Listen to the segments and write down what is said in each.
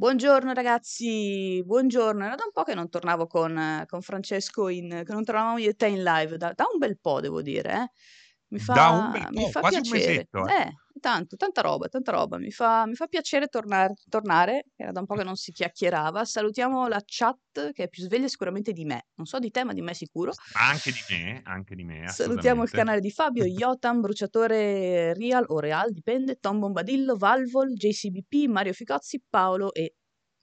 Buongiorno ragazzi, buongiorno. Era da un po' che non tornavo con, con Francesco in, che non tornavamo io e te in live, da, da un bel po' devo dire, eh. Mi Da un fa, bel mi fa quasi un piacere. mesetto, eh. Eh, tanto, tanta roba, tanta roba. Mi fa, mi fa piacere tornar- tornare, era da un po' che non si chiacchierava. Salutiamo la chat che è più sveglia sicuramente di me. Non so di te, ma di me sicuro. Anche di me, anche di me, Salutiamo il canale di Fabio, Yotam, Bruciatore Real o Real, dipende, Tom Bombadillo, Valvol, JCBP, Mario Ficozzi, Paolo e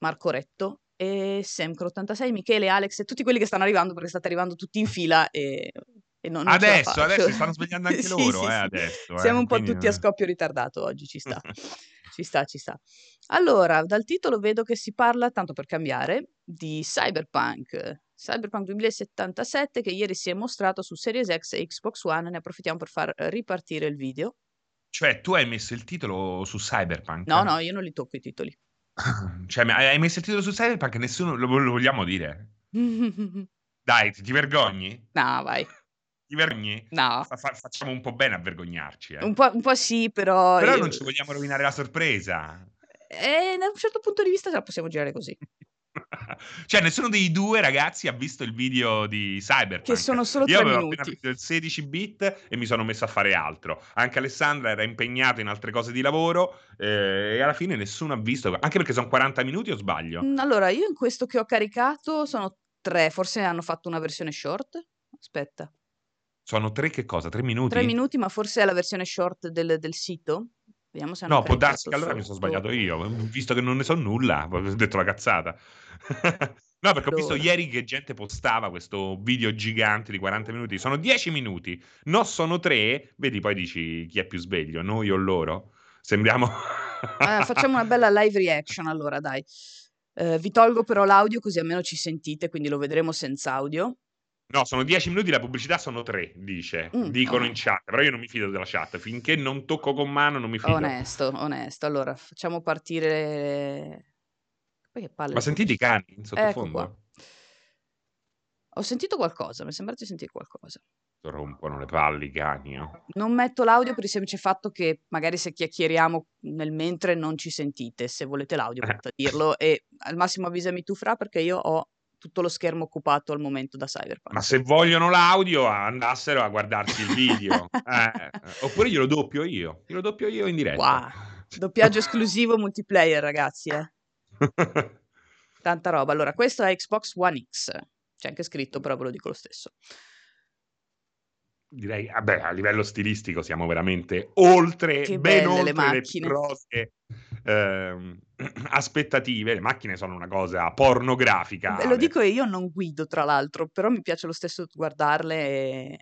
Marco Retto e Semcro86, Michele, Alex e tutti quelli che stanno arrivando perché state arrivando tutti in fila e, e non, Adesso, adesso stanno svegliando anche loro, sì, eh, sì. adesso. Siamo eh, un po' quindi, tutti a eh. scoppio ritardato oggi, ci sta. Ci sta, ci sta. Allora, dal titolo vedo che si parla, tanto per cambiare, di Cyberpunk. Cyberpunk 2077 che ieri si è mostrato su Series X e Xbox One, ne approfittiamo per far ripartire il video. Cioè, tu hai messo il titolo su Cyberpunk? No, no, io non li tocco i titoli. Cioè, hai messo il titolo su Cyberpunk e nessuno lo, lo vogliamo dire? no, Dai, ti, vergogni? vai. Ti vergogni? No. Fa- fa- facciamo un po' bene a vergognarci, eh. Un po', un po' sì, però... Però io- non ci vogliamo rovinare la sorpresa. E da un certo punto di vista ce la possiamo girare così. cioè, nessuno dei due ragazzi ha visto il video di Cyberpunk. Che sono solo Io tre avevo minuti. appena visto il 16 bit e mi sono messo a fare altro. Anche Alessandra era impegnata in altre cose di lavoro eh, e alla fine nessuno ha visto. Anche perché sono 40 minuti o sbaglio? Mm, Allora, io in questo che ho caricato sono tre, forse hanno fatto una versione short. Aspetta, Sono tre che cosa? Tre minuti? tre minuti, ma forse è la versione short del, del sito. Vediamo se hanno No, può darsi che allora mi sono sbagliato io, visto che non ne so nulla, ho detto la cazzata. no, perché ho visto Allora. ieri che gente postava questo video gigante di 40 minuti, sono 10 minuti, no sono 3, vedi poi dici chi è più sveglio, noi o loro? Sembriamo... Eh, facciamo una bella live reaction allora, dai. Eh, vi tolgo però l'audio così almeno ci sentite, quindi lo vedremo senza audio. No, sono 10 minuti, la pubblicità sono 3, dice, Mm, dicono oh. in chat, però io non mi fido della chat, finché non tocco con mano non mi fido. Onesto, onesto. Allora, facciamo partire... Poi che palle Ma sentite i cani in sottofondo? Ecco. Ho sentito qualcosa, mi sembra di sentire qualcosa. Rompono le palle i cani, no? Non metto l'audio per il semplice fatto che magari se chiacchieriamo nel mentre non ci sentite. Se volete l'audio Eh. potete dirlo e al massimo avvisami tu Fra perché io ho tutto lo schermo occupato al momento da Cyberpunk. Ma se vogliono l'audio andassero a guardarsi il video. Eh, oppure glielo doppio io. Glielo doppio io in diretta. Wow, doppiaggio esclusivo multiplayer ragazzi, eh. Tanta roba. Allora, questo è Xbox One X. C'è anche scritto, però ve lo dico lo stesso. Direi, vabbè, a livello stilistico siamo veramente oltre, ben le oltre le, macchine. grosse ehm, aspettative. Le macchine sono una cosa pornografica. Ve lo dico io non guido, tra l'altro, però mi piace lo stesso guardarle e...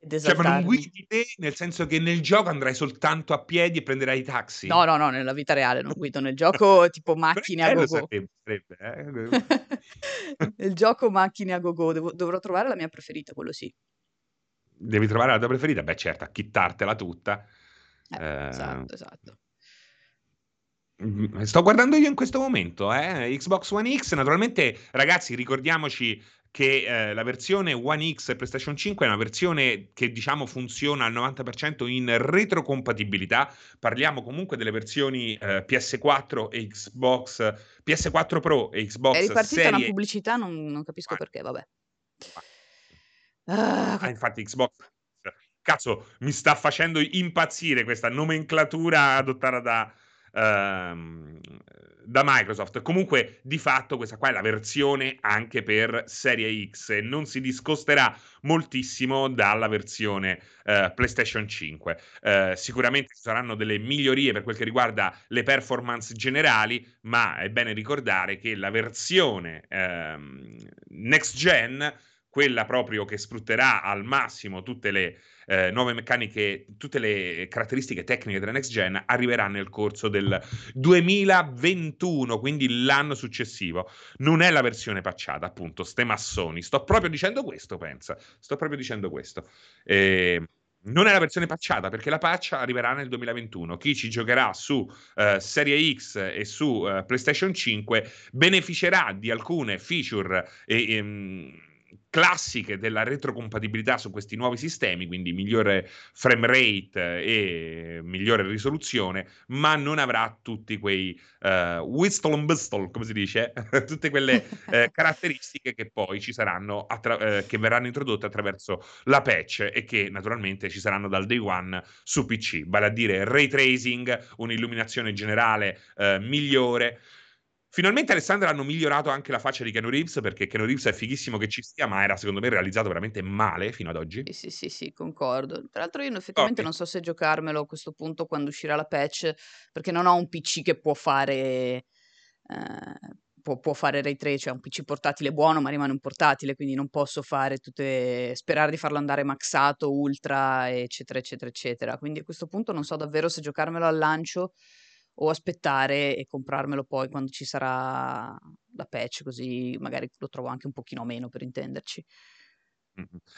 ed Cioè, ma non esaltarmi. guidi te, nel senso che nel gioco andrai soltanto a piedi e prenderai i taxi? No, no, no, nella vita reale non guido. Nel gioco tipo macchine a go-go. sarebbe, sarebbe, eh. Nel gioco macchine a go-go. Devo- dovrò trovare la mia preferita, quello sì. Devi trovare la tua preferita? Beh, certo, accittartela tutta. Eh, Eh, esatto, esatto. Sto guardando io in questo momento, eh, Xbox One X. Naturalmente, ragazzi, ricordiamoci che eh, la versione One X e PlayStation 5 è una versione che diciamo funziona al 90% in retrocompatibilità. Parliamo comunque delle versioni eh, PS4 e Xbox PS4 Pro e Xbox È ripartita una serie pubblicità, non, non capisco Ah. perché, vabbè. Ah, Ah, infatti Xbox cazzo mi sta facendo impazzire questa nomenclatura adottata da, ehm, da Microsoft. Comunque di fatto questa qua è la versione anche per Serie X e non si discosterà moltissimo dalla versione eh, PlayStation 5 Eh, sicuramente ci saranno delle migliorie per quel che riguarda le performance generali ma è bene ricordare che la versione ehm, next gen quella proprio che sfrutterà al massimo tutte le eh, nuove meccaniche, tutte le caratteristiche tecniche della next gen, arriverà nel corso del 2021, quindi l'anno successivo. Non è la versione patchata, appunto, ste massoni. Sto proprio dicendo questo, pensa. Sto proprio dicendo questo. Eh, non è la versione patchata perché la patch arriverà nel 2021. Chi ci giocherà su eh, Serie X e su eh, PlayStation 5 beneficerà di alcune feature e, ehm, classiche della retrocompatibilità su questi nuovi sistemi, quindi migliore frame rate e migliore risoluzione, ma non avrà tutti quei uh, whistle and whistle, come si dice, tutte quelle eh, caratteristiche che poi ci saranno, attra- eh, che verranno introdotte attraverso la patch e che naturalmente ci saranno dal day one su PC, vale a dire ray tracing, un'illuminazione generale eh, migliore. Finalmente Alessandra hanno migliorato anche la faccia di Keanu Reeves perché Keanu Reeves è fighissimo che ci sia, ma era secondo me realizzato veramente male fino ad oggi. Sì, sì, sì, sì concordo. Tra l'altro io effettivamente Okay. non so se giocarmelo a questo punto quando uscirà la patch, perché non ho un PC che può fare ehm, può può fare ray trace, cioè un PC portatile buono, ma rimane un portatile, quindi non posso fare tutte sperare di farlo andare maxato, ultra, eccetera, eccetera, eccetera. Quindi a questo punto non so davvero se giocarmelo al lancio o aspettare e comprarmelo poi quando ci sarà la patch, così magari lo trovo anche un pochino meno, per intenderci.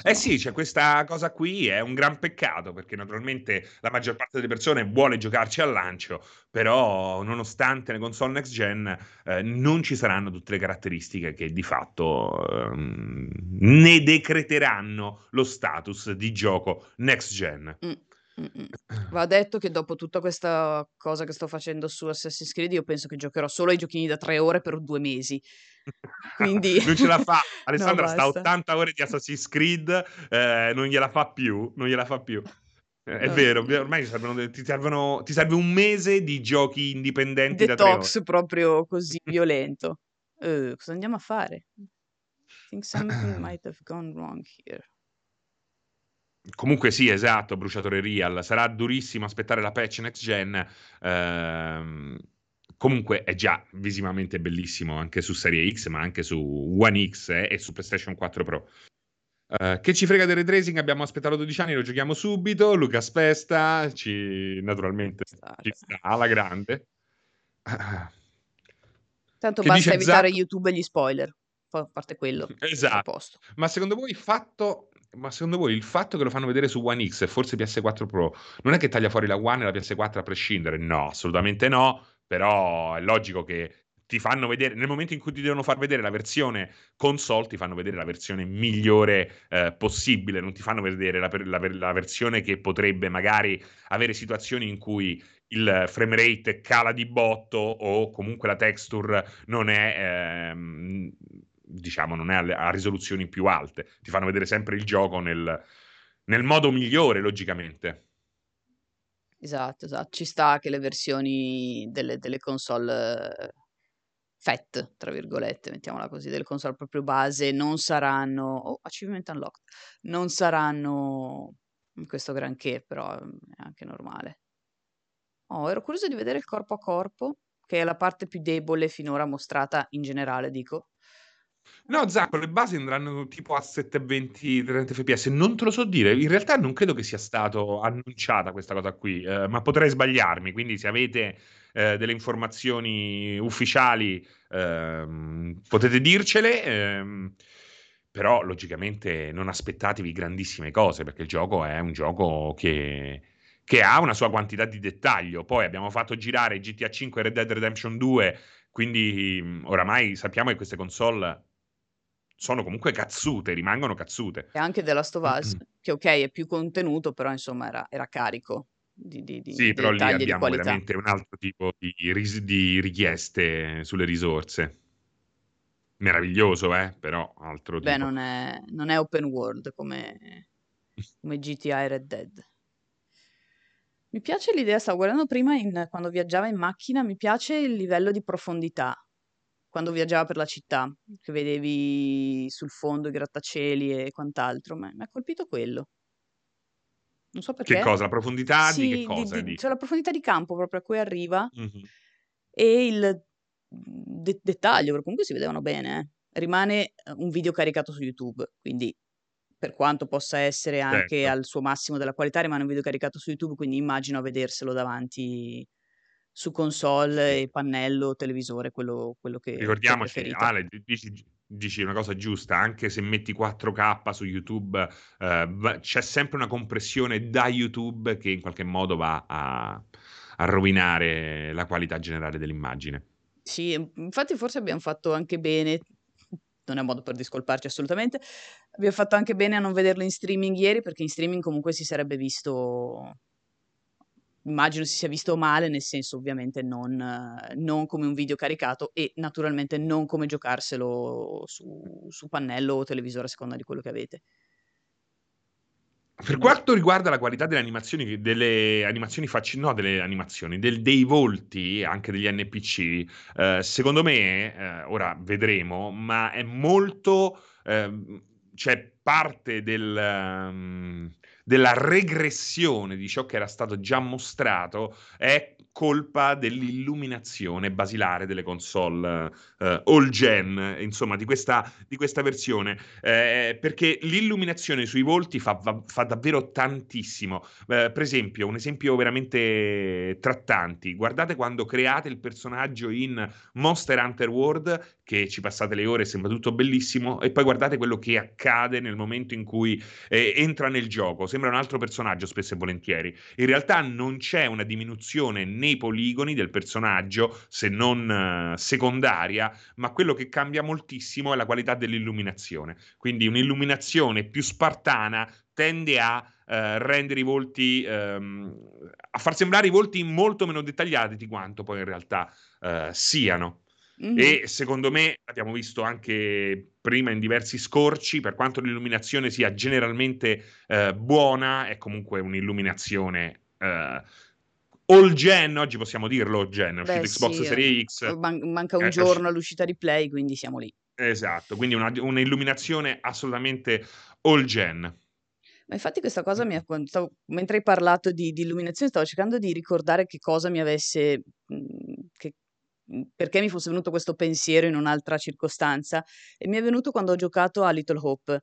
Eh sì, c'è questa cosa qui, è un gran peccato perché naturalmente la maggior parte delle persone vuole giocarci al lancio, però nonostante le console next gen, ehm, non ci saranno tutte le caratteristiche che di fatto, ehm, ne decreteranno lo status di gioco next gen. Mh. Mh-mh. Va detto che dopo tutta questa cosa che sto facendo su Assassin's Creed, io penso che giocherò solo ai giochini da 3 ore per 2 mesi. Quindi Non ce la fa. no, Alessandra sta a basta. 80 ore di Assassin's Creed, ehm, non gliela fa più, non gliela fa più. Eh, è No, vero, ve ormai ti servono ti servono ti serve un mese di giochi indipendenti da 3 ore. Detox proprio così violento. Uh, cosa andiamo a fare? Think something might have gone wrong here. Comunque sì, esatto, bruciatore real. Sarà durissimo aspettare la patch next gen, ehm, comunque è già visivamente bellissimo anche su Serie X, ma anche su One X eh, e su PlayStation 4 Pro. Ehm, che ci frega del ray tracing, abbiamo aspettato 12 anni, lo giochiamo subito. Lucas Pesta ci naturalmente ci sta alla grande. Tanto Che basta evitare Zac YouTube e gli spoiler. Poi a parte quello, Esatto. Ma secondo voi fatto ma secondo voi il fatto che lo fanno vedere su One X e forse PS4 Pro, non è che taglia fuori la One e la PS4 a prescindere? No, assolutamente no, però è logico che ti fanno vedere nel momento in cui ti devono far vedere la versione console, ti fanno vedere la versione migliore, ehm, possibile, non ti fanno vedere la la la versione che potrebbe magari avere situazioni in cui il frame rate cala di botto o comunque la texture non è, ehm, diciamo non è a risoluzioni più alte. Ti fanno vedere sempre il gioco nel nel modo migliore logicamente. Esatto, esa ci sta che le versioni delle delle console "fat", tra virgolette, mettiamola così, delle console proprio base non saranno oh, achievement unlocked, non saranno questo granché, però, mhmm, è anche normale. Oh, ero curiosa di vedere il corpo a corpo, che è la parte più debole finora mostrata in generale dico. No, Zacco, le basi andranno tipo a 720, 30 fps. Non te lo so dire. In realtà non credo che sia stato annunciata questa cosa qui, ehm, ma potrei sbagliarmi. Quindi se avete, ehm, delle informazioni ufficiali, ehm, potete dircele, ehm, però logicamente non aspettatevi grandissime cose, perché il gioco è un gioco che che ha una sua quantità di dettaglio. Poi abbiamo fatto girare GTA 5 e Red Dead Redemption 2, quindi, mhmm, oramai sappiamo che queste console sono comunque cazzute, rimangono cazzute. E anche The Last of Us, che okay, è più contenuto, però insomma era era carico di di di Sì, però lì abbiamo veramente un altro tipo di richieste sulle risorse. Meraviglioso eh, però altro Beh, tipo. non è non è open world come come GTA e Red Dead. Mi piace l'idea stavo guardando prima in quando viaggiava in macchina, mi piace il livello di profondità, quando viaggiava per la città, che vedevi sul fondo i grattacieli e quant'altro. M'è m'ha colpito quello. Non so Che perché. cosa? La profondità di che Sì, di cosa di dici? cioè la profondità di campo proprio a cui arriva Mh-mh. e il, de dettaglio, perché comunque si vedevano bene eh. Rimane, uhm, un video caricato su YouTube, quindi per quanto possa essere anche Certo. al suo massimo della qualità, rimane un video caricato su YouTube, quindi immagino a vederselo davanti su console e pannello, televisore, quello quello che Ricordiamoci. Ale, dici dici una cosa giusta, anche se metti 4K su YouTube, v c'è sempre una compressione da YouTube che in qualche modo va a a rovinare la qualità generale dell'immagine. Sì, mhmm, infatti forse abbiam fatto anche bene non è un modo per discolparci assolutamente. Abbiamo fatto anche bene a non vederlo in streaming ieri perché in streaming comunque si sarebbe visto immagino si sia visto male, nel senso ovviamente non, non, come un video caricato e naturalmente non come giocarselo su, su pannello o televisore a seconda di quello che avete. Per quanto riguarda la qualità delle animazioni, delle animazioni facci, no, delle animazioni, del, dei volti, anche degli NPC, eh, secondo me, eh, ora vedremo, ma è molto, eh, cioè parte del, um, della regressione di ciò che era stato già mostrato è colpa dell'illuminazione basilare delle console uh, all gen, insomma, di questa, di questa versione, eh, perché l'illuminazione sui volti fa, va, fa davvero tantissimo. Eh, per esempio, un esempio veramente trattanti, guardate quando create il personaggio in Monster Hunter World, che ci passate le ore, sembra tutto bellissimo, e poi guardate quello che accade nel momento in cui eh, entra nel gioco, sembra un altro personaggio spesso e volentieri. In realtà non c'è una diminuzione nei poligoni del personaggio, se non uh, secondaria, ma quello che cambia moltissimo è la qualità dell'illuminazione. Quindi un'illuminazione più spartana tende a uh, rendere i volti, um, a far sembrare i volti molto meno dettagliati di quanto poi in realtà uh, siano. Mm-hmm. E secondo me abbiamo visto anche prima in diversi scorci, per quanto l'illuminazione sia generalmente eh, buona, è comunque un'illuminazione eh, all gen, oggi possiamo dirlo all gen, è uscita Xbox sì, Series X. Man- manca un eh, giorno all'uscita di Play, quindi siamo lì. Esatto, quindi una, un'illuminazione assolutamente all gen. Ma infatti questa cosa mi ha, stavo, mentre hai parlato di, di, illuminazione, stavo cercando di ricordare che cosa mi avesse, che, perché mi fosse venuto questo pensiero in un'altra circostanza e mi è venuto quando ho giocato a Little Hope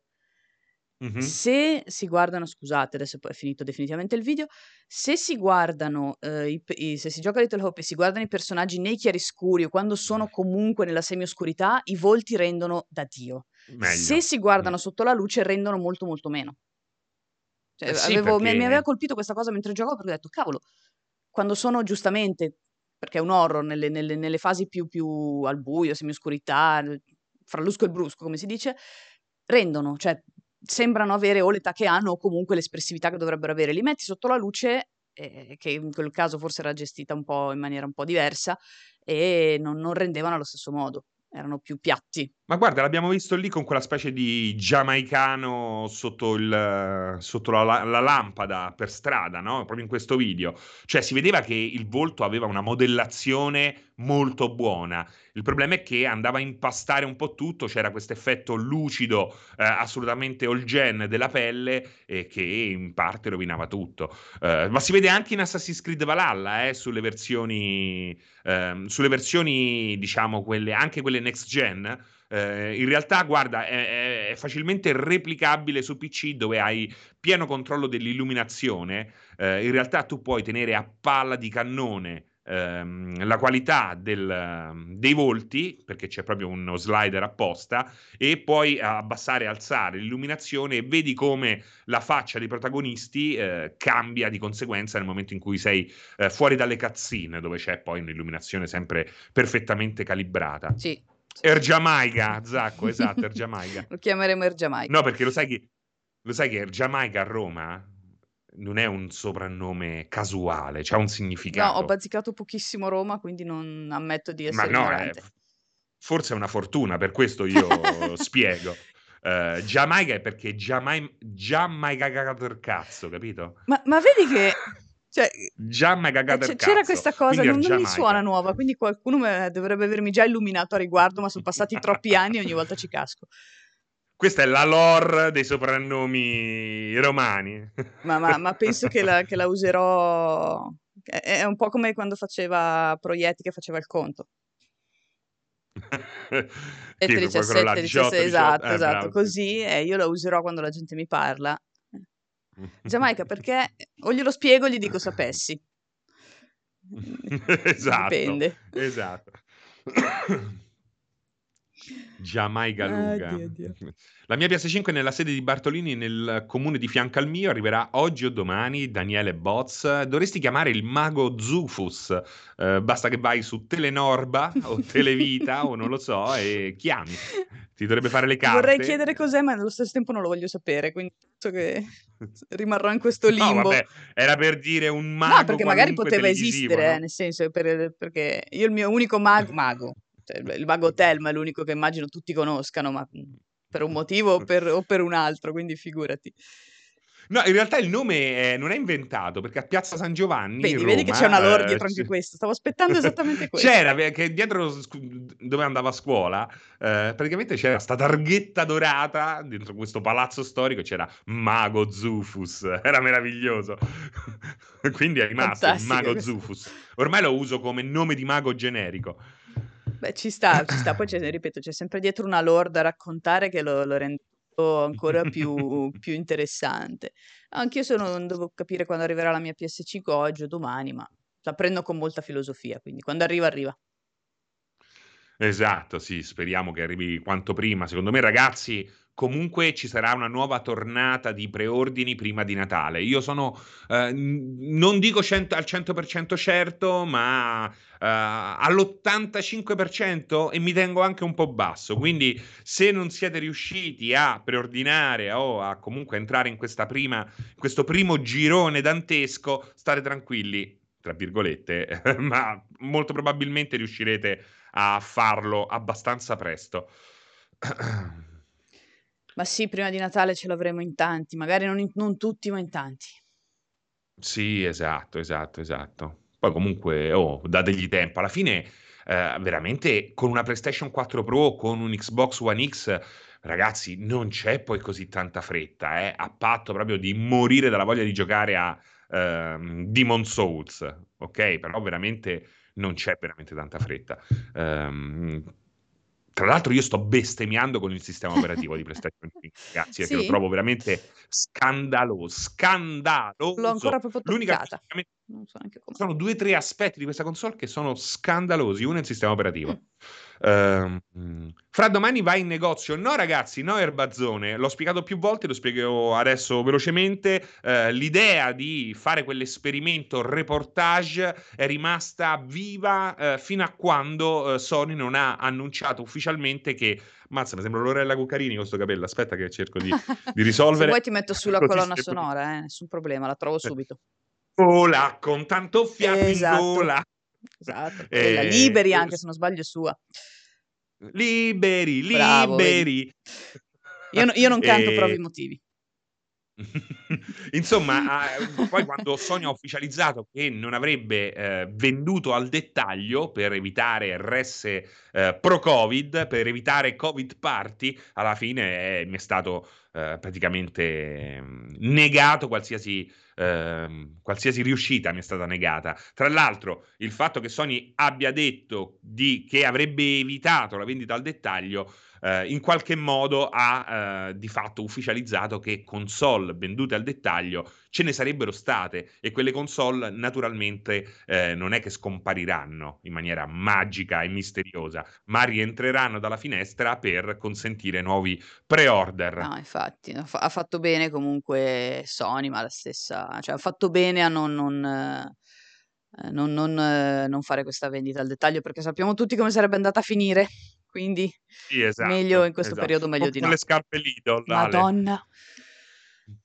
Mh-mh. Se si guardano scusate, adesso poi è finito definitivamente il video, se si guardano, ehm, i i se si gioca a Little Hope e si guardano i personaggi nei chiaroscuri o quando sono comunque nella semioscurità, i volti rendono da Dio. Se si guardano Mh. sotto la luce rendono molto, molto meno. Cioè, Eh sì, avevo mi mi aveva colpito questa cosa mentre giocavo perché ho detto: "Cavolo, quando sono giustamente" perché è un horror nelle nelle nelle fasi più più al buio, semioscurità, fra l'usco e il brusco, come si dice, rendono, cioè sembrano avere o l'età che hanno o comunque l'espressività che dovrebbero avere. Li metti sotto la luce, eh, che in quel caso forse era gestita un po' in maniera un po' diversa, e non, non rendevano allo stesso modo, erano più piatti. Ma guarda, l'abbiamo visto lì con quella specie di giamaicano sotto, il, sotto la, la, lampada per strada, no? Proprio in questo video. Cioè, si vedeva che il volto aveva una modellazione molto buona. Il problema è che andava a impastare un po' tutto, c'era questo effetto lucido, eh, assolutamente all gen della pelle, eh, che in parte rovinava tutto. Eh, ma si vede anche in Assassin's Creed Valhalla, eh, sulle versioni, ehm, sulle versioni, diciamo, quelle, anche quelle next gen eh, in realtà, guarda, è, è, facilmente replicabile su PC dove hai pieno controllo dell'illuminazione. Eh, in realtà tu puoi tenere a palla di cannone ehm, la qualità del, dei volti, perché c'è proprio uno slider apposta, e poi abbassare e alzare l'illuminazione e vedi come la faccia dei protagonisti eh, cambia di conseguenza nel momento in cui sei eh, fuori dalle cutscene, dove c'è poi un'illuminazione sempre perfettamente calibrata. Sì. Ergiamaica, Zacco, esatto, Ergiamaica. lo chiameremo Ergiamaica. No, perché lo sai che, lo sai che Ergiamaica a Roma non è un soprannome casuale, c'ha un significato. No, ho bazzicato pochissimo Roma, quindi non ammetto di essere Ma no, è, forse è una fortuna, per questo io spiego. Uh, Giamaica è perché Giamai- Giamaica cazzo, capito? Ma, ma vedi che cioè, già mi ha cagato c- C'era questa cosa, non, non mi suona nuova, quindi qualcuno dovrebbe avermi già illuminato a riguardo, ma sono passati troppi anni e ogni volta ci casco. Questa è la lore dei soprannomi romani. Ma, ma, ma penso che la, che la, userò... È un po' come quando faceva Proietti che faceva il conto. e te 17, 17, esatto, eh, esatto, bravo. così e io la userò quando la gente mi parla Giamaica perché o glielo spiego o gli dico sapessi. esatto. Dipende. Esatto. Giamaica Luga. Ah, Dio, Dio. La mia PS5 nella sede di Bartolini nel comune di fianco al mio arriverà oggi o domani. Daniele Boz. Dovresti chiamare il mago Zufus. Uh, basta che vai su Telenorba o Televita o non lo so e chiami Ti dovrebbe fare le carte. Vorrei chiedere cos'è, ma nello stesso tempo non lo voglio sapere, quindi penso che rimarrò in questo No, limbo. vabbè, era per dire un No, mago perché magari poteva esistere, eh, no? nel senso, per- perché io il mio unico mago, mago, cioè il mago Telma è l'unico che immagino tutti conoscano, ma mh, per un motivo o per, o per un altro, quindi figurati. No, in realtà il nome eh, non è inventato perché a Piazza San Giovanni Vedi, in vedi che c'è una Roma, lore dietro anche questo. Stavo aspettando esattamente questo. C'era perché dietro dove andava a scuola, eh, praticamente c'era sta targhetta dorata dentro questo palazzo storico. C'era Mago Zufus, era meraviglioso. Quindi è rimasto Mago questa. Zufus. Ormai lo uso come nome di mago generico. Beh, ci sta, ci sta. Poi, c'è, ripeto, c'è sempre dietro una lore da raccontare che lo, lo rende ancora più, più interessante. Anch'io sono, devo capire quando arriverà la mia PS5 oggi o domani, ma la prendo con molta filosofia, quindi quando arriva, arriva. Esatto, sì, speriamo che arrivi quanto prima. Secondo me, ragazzi, comunque ci sarà una nuova tornata di preordini prima di Natale. Io sono, eh, non dico 100 al 100% certo, ma eh, all'85% e mi tengo anche un po' basso. Quindi, se non siete riusciti a preordinare o a comunque entrare in prima, questo primo girone dantesco, state tranquilli, tra virgolette, ma molto probabilmente riuscirete a farlo abbastanza presto. Ma sì, prima di Natale ce l'avremo in tanti, magari non, in- non tutti, ma in tanti. Sì, esatto, esatto, esatto. Poi comunque, oh, dategli tempo. Alla fine, eh, veramente, con una PlayStation 4 Pro, con un Xbox One X, ragazzi, non c'è poi così tanta fretta, eh, a patto proprio di morire dalla voglia di giocare a ehm, Demon Souls, ok? Però veramente non c'è veramente tanta fretta. Ehm, tra l'altro io sto bestemmiando con il sistema operativo di PlayStation 5, ragazzi, perché lo Sì? trovo veramente scandaloso, scandaloso. L'ho ancora proprio L'unica toccata. so sono due o tre aspetti di questa console che sono scandalosi. Uno è il sistema operativo. Mm. Ehm, fra domani vai in negozio. No, ragazzi, no, Erbazzone. L'ho spiegato più volte, lo spiego adesso velocemente. Eh, l'idea di fare quell'esperimento reportage è rimasta viva eh, fino a quando eh, Sony non ha annunciato ufficialmente che. Mazza, mi sembra Lorella Cuccarini con questo capello. Aspetta, che cerco di, di Se risolvere. vuoi ti metto sulla colonna sonora, eh, nessun problema, la trovo subito. Vola con tanto fiato in Esatto. gola. Esatto, quella Eh, liberi eh, anche se non sbaglio è sua. Liberi, Bravo, liberi. Io, no- io non canto E- per ovvi motivi. Insomma, poi quando Sony ha ufficializzato che non avrebbe eh, venduto al dettaglio per evitare RS eh, pro Covid, per evitare Covid party, alla fine eh, mi è stato eh, praticamente mm, negato qualsiasi, ehm, qualsiasi riuscita mi è stata negata. Tra l'altro, il fatto che Sony abbia detto di, che avrebbe evitato la vendita al dettaglio eh, in qualche modo ha eh, di fatto ufficializzato che console vendute al dettaglio ce ne sarebbero state e quelle console naturalmente eh, non è che scompariranno in maniera magica e misteriosa, ma rientreranno dalla finestra per consentire nuovi pre-order. No, infatti, ha fa- ha fatto bene comunque Sony, ma la stessa, cioè ha fatto bene a non, non, eh, non- non, eh, non fare questa vendita al dettaglio perché sappiamo tutti come sarebbe andata a finire, quindi Sì, esatto, meglio in questo esatto. periodo meglio di con no. le scarpe Lidl. Madonna.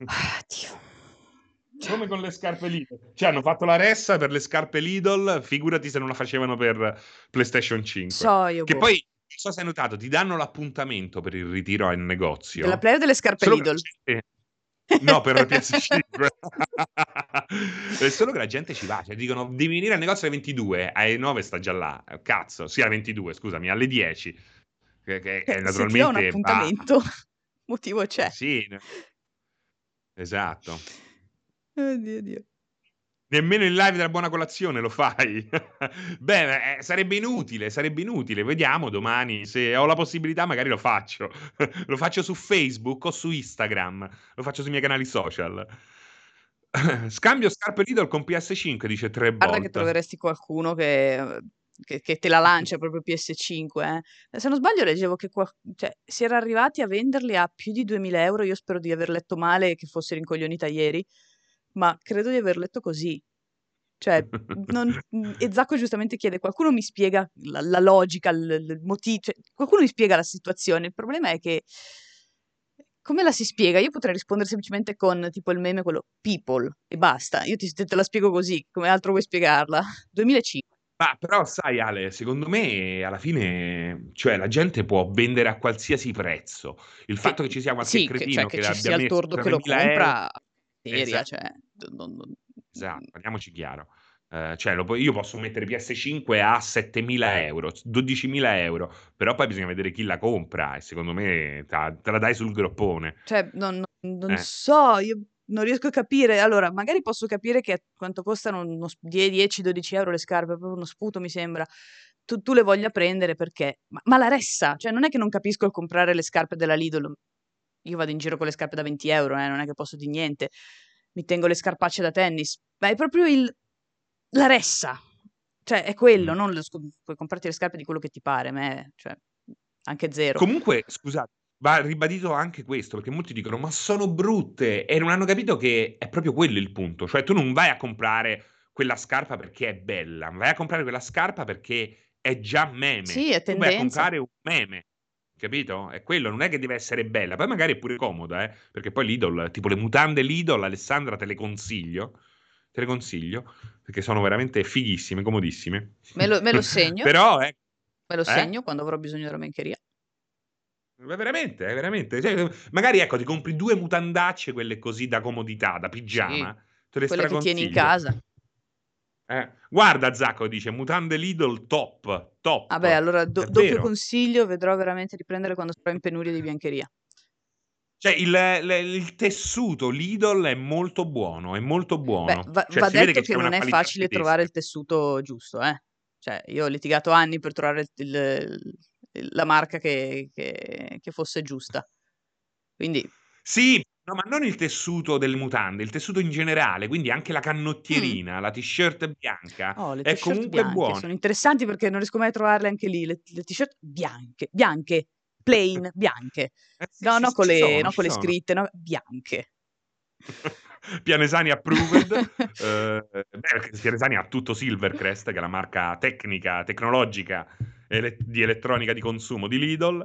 Ah, Dio. Come con le scarpe Lidl. Cioè, hanno fatto la ressa per le scarpe Lidl, figurati se non la facevano per PlayStation 5. So io, Che boh. poi, non so se hai notato, ti danno l'appuntamento per il ritiro al negozio. Della player delle scarpe Solo che Lidl. la gente- No, per il PS5. È solo che la gente ci va, cioè dicono devi venire al negozio alle 22, alle 9 sta già là. Cazzo, sì, alle 22, scusami, alle 10. Che, che- che Eh, ti dà un naturalmente appuntamento, motivo c'è. Sì, esatto. Oddio, Dio. Nemmeno in live della buona colazione lo fai. Beh, eh, sarebbe inutile, sarebbe inutile. Vediamo domani se ho la possibilità, magari lo faccio. lo faccio su Facebook o su Instagram. Lo faccio sui miei canali social. Scambio scarpe Lidl con PS5, dice tre Guarda che volte. troveresti qualcuno che, che- che te la lancia proprio PS5. eh. Se non sbaglio, leggevo che qual- cioè, si era arrivati a venderli a più di 2000 euro. Io spero di aver letto male e che fosse rincoglionita ieri, ma credo di aver letto così. Cioè, non, e Zacco giustamente chiede, qualcuno mi spiega la, la logica, il, il motivo, cioè, qualcuno mi spiega la situazione. Il problema è che, come la si spiega? Io potrei rispondere semplicemente con tipo il meme, quello people, e basta. Io ti, te la spiego così, come altro vuoi spiegarla? 2005. Ma però sai Ale, secondo me alla fine, cioè la gente può vendere a qualsiasi prezzo. Il fatto che ci sia qualche sì, che, cretino cioè, che che ci abbia sia il tordo che lo 3.000 compra, euro, seria, esatto, cioè, non- non- esatto, parliamoci chiaro. Eh, cioè, lo io posso mettere PS5 a 7.000 euro, 12.000 euro, però poi bisogna vedere chi la compra e secondo me te la dai sul groppone. Cioè, non, non- Eh. so, io non riesco a capire. Allora, magari posso capire che quanto costano uno sp- 10-12 euro le scarpe, proprio uno sputo mi sembra. Tu, tu le voglia prendere perché? Ma, ma la ressa, cioè non è che non capisco il comprare le scarpe della Lidl. Io vado in giro con le scarpe da 20 euro, eh, non è che posso di niente. Mi tengo le scarpacce da tennis. Ma è proprio il... la ressa. Cioè, è quello, Mm. non sc- puoi comprarti le scarpe di quello che ti pare, ma è, cioè, anche zero. Comunque, scusate, va ribadito anche questo, perché molti dicono, ma sono brutte, e non hanno capito che è proprio quello il punto. Cioè, tu non vai a comprare quella scarpa perché è bella, vai a comprare quella scarpa perché è già meme. Sì, è Tu vai a tendenza. comprare un meme, capito? È quello, non è che deve essere bella, poi magari è pure comoda, eh, perché poi Lidl, tipo le mutande Lidl, Alessandra, te le consiglio, te le consiglio, perché sono veramente fighissime, comodissime. Me lo, me lo segno, Però, eh, me lo eh? segno quando avrò bisogno della mencheria. Ma veramente, eh, veramente. Cioè, magari ecco, ti compri due mutandacce, quelle così da comodità, da pigiama, te le Quelle che tieni in casa. Eh, Guarda, Zacco dice, mutande Lidl top, top. Vabbè, allora do- doppio consiglio, vedrò veramente di prendere quando sarò in penuria di biancheria. Cioè, il, le- il tessuto Lidl è molto buono, è molto Beh, buono. va, Cioè, va detto che che non è facile tedesca. trovare il tessuto giusto, eh. Cioè, io ho litigato anni per trovare il- il- il- la marca che, che- che fosse giusta. Quindi, Sì, no, ma non il tessuto delle mutande, il tessuto in generale, quindi anche la cannottierina, la t-shirt bianca, oh, le è t-shirt comunque bianche buona. sono interessanti perché non riesco mai a trovarle anche lì. Le, le t-shirt bianche, bianche, plain, bianche. Eh, sì, No, sì, no, sì, con ci le, sono, no, ci con le sono. scritte, no, bianche. Pianesani approved. eh, beh, perché Pianesani ha tutto Silvercrest, che è la marca tecnica, tecnologica ele- di elettronica di consumo di Lidl.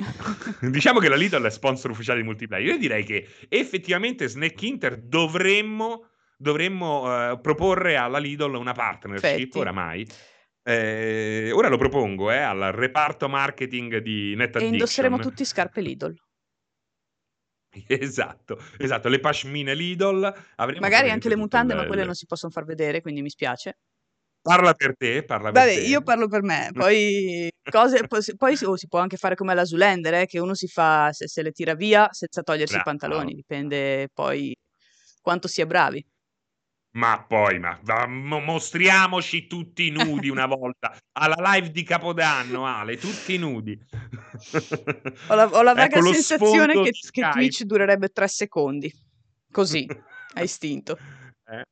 diciamo che la Lidl è sponsor ufficiale di multiplayer. Io direi che effettivamente Snack Inter dovremmo, dovremmo eh, proporre alla Lidl una partnership Fetti. oramai. Eh, ora lo propongo eh, al reparto marketing di Net E indosseremo tutti scarpe Lidl. Esatto, esatto, le pashmine Lidl. Magari anche le mutande, il- ma quelle non si possono far vedere, quindi mi spiace. Parla per te, parla per Vabbè, te. io parlo per me, poi cose, poi, si- poi si, può anche fare come la Zoolander, eh, che uno si fa, se, se le tira via senza togliersi Bravo. i pantaloni, dipende poi quanto si è bravi. Ma poi, ma mo- mostriamoci tutti nudi una volta alla live di Capodanno, Ale, tutti nudi. Ho la, ho la vaga Ecco sensazione che, che. Twitch durerebbe tre secondi, così, a istinto. Eh,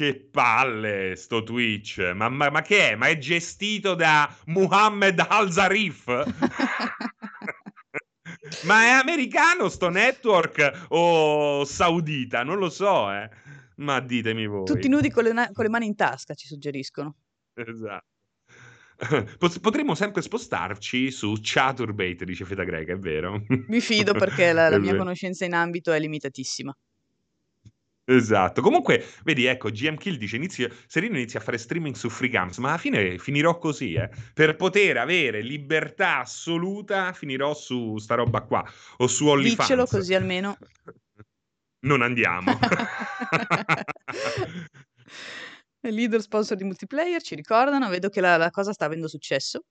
Che palle sto Twitch, ma, ma- ma che è? Ma è gestito da Muhammad Al-Zarif? ma è americano sto network o saudita? Non lo so, eh. Ma ditemi voi. Tutti nudi con le, na- con le mani in tasca, ci suggeriscono. Esatto. Pot- Potremmo sempre spostarci su Chaturbate, dice Feta Greca, è vero? Mi fido perché la, la mia conoscenza in ambito è limitatissima. Esatto. Comunque, vedi, ecco, GM Kill dice inizio, Serino inizia a fare streaming su Freecams, ma alla fine finirò così, eh. Per poter avere libertà assoluta, finirò su sta roba qua, o su OnlyFans. Diccelo così almeno. Non andiamo. Leader sponsor di multiplayer, ci ricordano, vedo che la, la cosa sta avendo successo.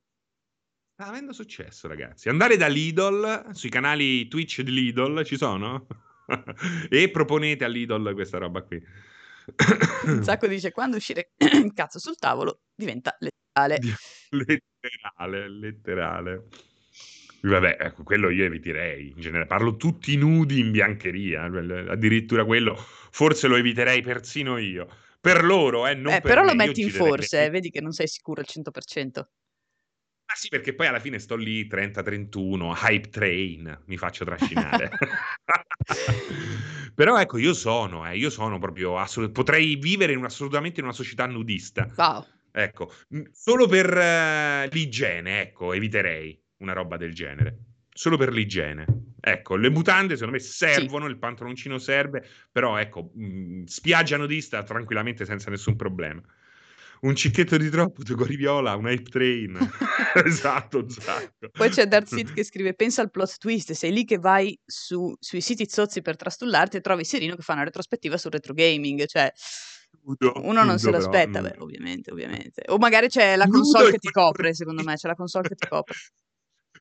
Sta avendo successo, ragazzi. Andare da Lidl, sui canali Twitch di Lidl, ci sono? e proponete a Lidl questa roba qui. Un sacco dice, quando uscire il cazzo sul tavolo diventa. Di- letterale, letterale. Vabbè, ecco, quello io eviterei. In genere parlo tutti nudi in biancheria. Addirittura quello forse lo eviterei persino io. Per loro, eh, non Eh, per però me. lo Io metti in girerei forse, eh, vedi che non sei sicuro al 100%. Ah sì, perché poi alla fine sto lì 30-31, hype train, mi faccio trascinare. Però ecco, io sono, eh, io sono proprio assolut potrei vivere in assolutamente in una società nudista. Wow. Ecco, solo per uh, l'igiene, ecco, eviterei una roba del genere. Solo per l'igiene. Ecco, le mutande secondo me servono, sì. il pantaloncino serve, però ecco, mh, spiaggia nudista tranquillamente senza nessun problema un cicchetto di troppo, tu cori viola, un hype train. esatto, esatto. Poi c'è Darth Sid che scrive, pensa al plot twist, sei lì che vai su, sui siti zozzi per trastullarti e trovi Serino che fa una retrospettiva sul retro gaming, cioè... Uno non se lo aspetta, beh, ovviamente, ovviamente. O magari c'è la console che ti copre, secondo me, c'è la console che ti copre.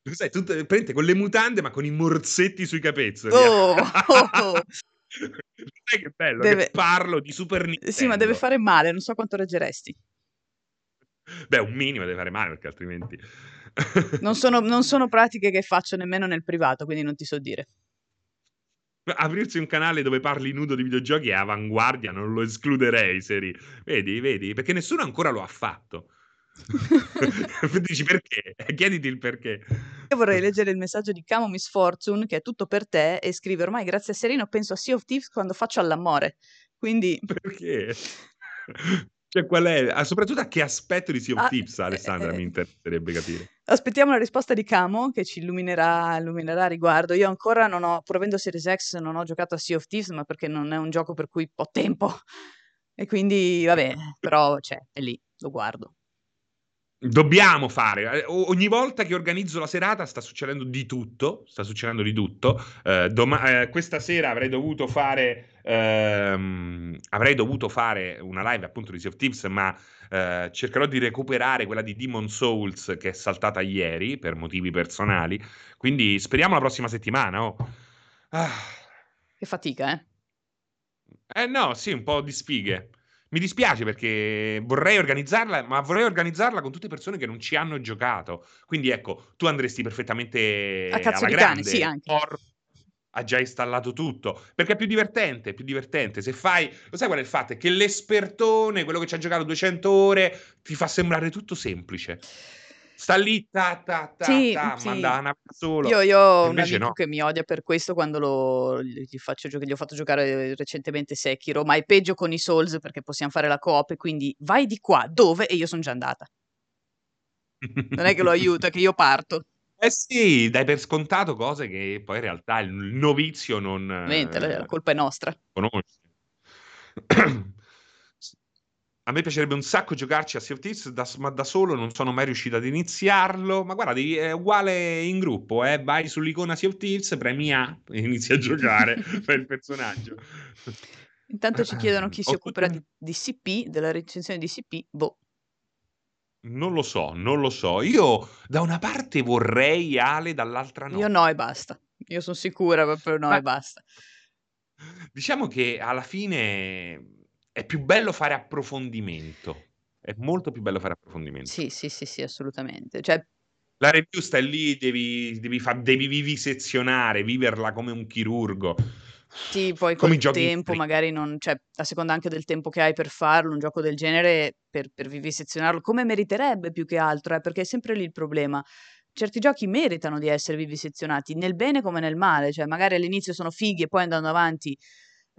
Lo sai, tu prende con le mutande ma con i morsetti sui capezzoli. Oh, oh, oh. Sai che bello deve... che parlo di Super Nintendo. Sì, ma deve fare male, non so quanto reggeresti. Beh, un minimo deve fare male perché altrimenti... non, sono, non sono pratiche che faccio nemmeno nel privato, quindi non ti so dire. Aprirsi un canale dove parli nudo di videogiochi è avanguardia, non lo escluderei, Seri. Vedi, vedi? Perché nessuno ancora lo ha fatto. Dici perché? Chiediti il perché. Io vorrei leggere il messaggio di Camo Miss Fortune, che è tutto per te, e scrive ormai grazie a Serino penso a Sea of Thieves quando faccio all'amore. Quindi... Perché? Cioè, qual è? Ah, soprattutto a che aspetto di Sea of ah, Thieves, Alessandra, eh, mi interesserebbe capire. Aspettiamo la risposta di Camo, che ci illuminerà, illuminerà a riguardo. Io ancora non ho, pur avendo Series X, non ho giocato a Sea of Thieves, ma perché non è un gioco per cui ho tempo. E quindi, vabbè, però c'è, è lì, lo guardo. Dobbiamo fare. Eh, ogni volta che organizzo la serata sta succedendo di tutto. Sta succedendo di tutto. Eh, doma- eh, questa sera avrei dovuto fare. Ehm, avrei dovuto fare una live appunto di Sea of Thieves, ma eh, cercherò di recuperare quella di Demon Souls che è saltata ieri per motivi personali. Quindi speriamo la prossima settimana. Oh. Ah. Che fatica, eh? Eh no, sì, un po' di sfighe. Mi dispiace perché vorrei organizzarla, ma vorrei organizzarla con tutte persone che non ci hanno giocato. Quindi ecco, tu andresti perfettamente a cazzo alla di grande. cane, sì, anche. Or- ha già installato tutto perché è più divertente, più divertente. Se fai, lo sai qual è il fatto? È che l'espertone, quello che ci ha giocato 200 ore, ti fa sembrare tutto semplice sta lì, ta, ta, ta, sì, ta, sì. manda una solo. Io, io ho un amico no. che mi odia per questo quando lo, gli, faccio, gli ho fatto giocare recentemente Sekiro, ma è peggio con i Souls perché possiamo fare la coop, quindi vai di qua, dove? E io sono già andata. Non è che lo aiuta, che io parto. Eh sì, dai per scontato cose che poi in realtà il novizio non... Mente, la colpa è nostra. Conosce. A me piacerebbe un sacco giocarci a Sea of Thieves, da, ma da solo non sono mai riuscito ad iniziarlo. Ma guarda, è uguale in gruppo, eh? vai sull'icona Sea of Thieves, premi A e inizi a giocare, fai il personaggio. Intanto ci chiedono chi si occuperà di, di CP, della recensione di CP. Boh. Non lo so, non lo so. Io da una parte vorrei Ale, dall'altra no. Io no e basta. Io sono sicura proprio no ma... e basta. Diciamo che alla fine è più bello fare approfondimento. È molto più bello fare approfondimento. Sì, sì, sì, sì, assolutamente. Cioè... La review sta lì, devi, devi, fa, devi vivisezionare, viverla come un chirurgo. Sì, poi con il tempo magari non, cioè, a seconda anche del tempo che hai per farlo, un gioco del genere, per, per vivisezionarlo, come meriterebbe più che altro, eh, perché è sempre lì il problema. Certi giochi meritano di essere vivisezionati, nel bene come nel male, cioè magari all'inizio sono fighi e poi andando avanti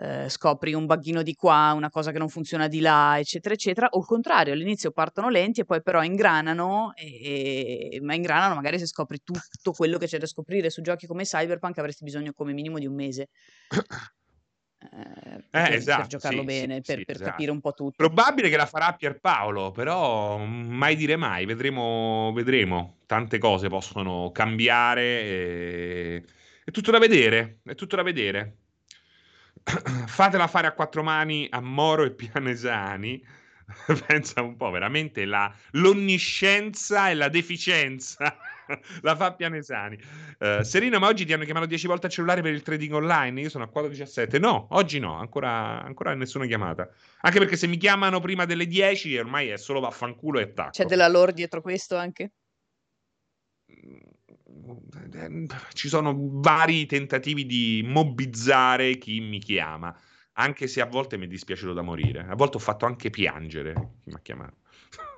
eh, scopri un buggino di qua, una cosa che non funziona di là, eccetera, eccetera, o il contrario, all'inizio partono lenti e poi però ingranano, e, e, ma ingranano magari se scopri tutto quello che c'è da scoprire su giochi come Cyberpunk avresti bisogno come minimo di un mese. Eh, eh, esatto, per giocarlo sì, bene, sì, per, sì, per esatto. capire un po' tutto. Probabile che la farà Pierpaolo, però mai dire mai, vedremo, vedremo. Tante cose possono cambiare, e... è tutto da vedere, è tutto da vedere. fatela fare a quattro mani a Moro e Pianesani. Pensa un po', veramente la, l'onniscienza e la deficienza la fa Pianesani. Uh, Serena, ma oggi ti hanno chiamato 10 volte al cellulare per il trading online? Io sono a 4.17. No, oggi no, ancora, ancora nessuna chiamata. Anche perché se mi chiamano prima delle 10 ormai è solo vaffanculo e attacco. C'è della lore dietro questo anche? Ci sono vari tentativi di mobbizzare chi mi chiama, anche se a volte mi è dispiaciuto da morire. A volte ho fatto anche piangere chi mi ha chiamato.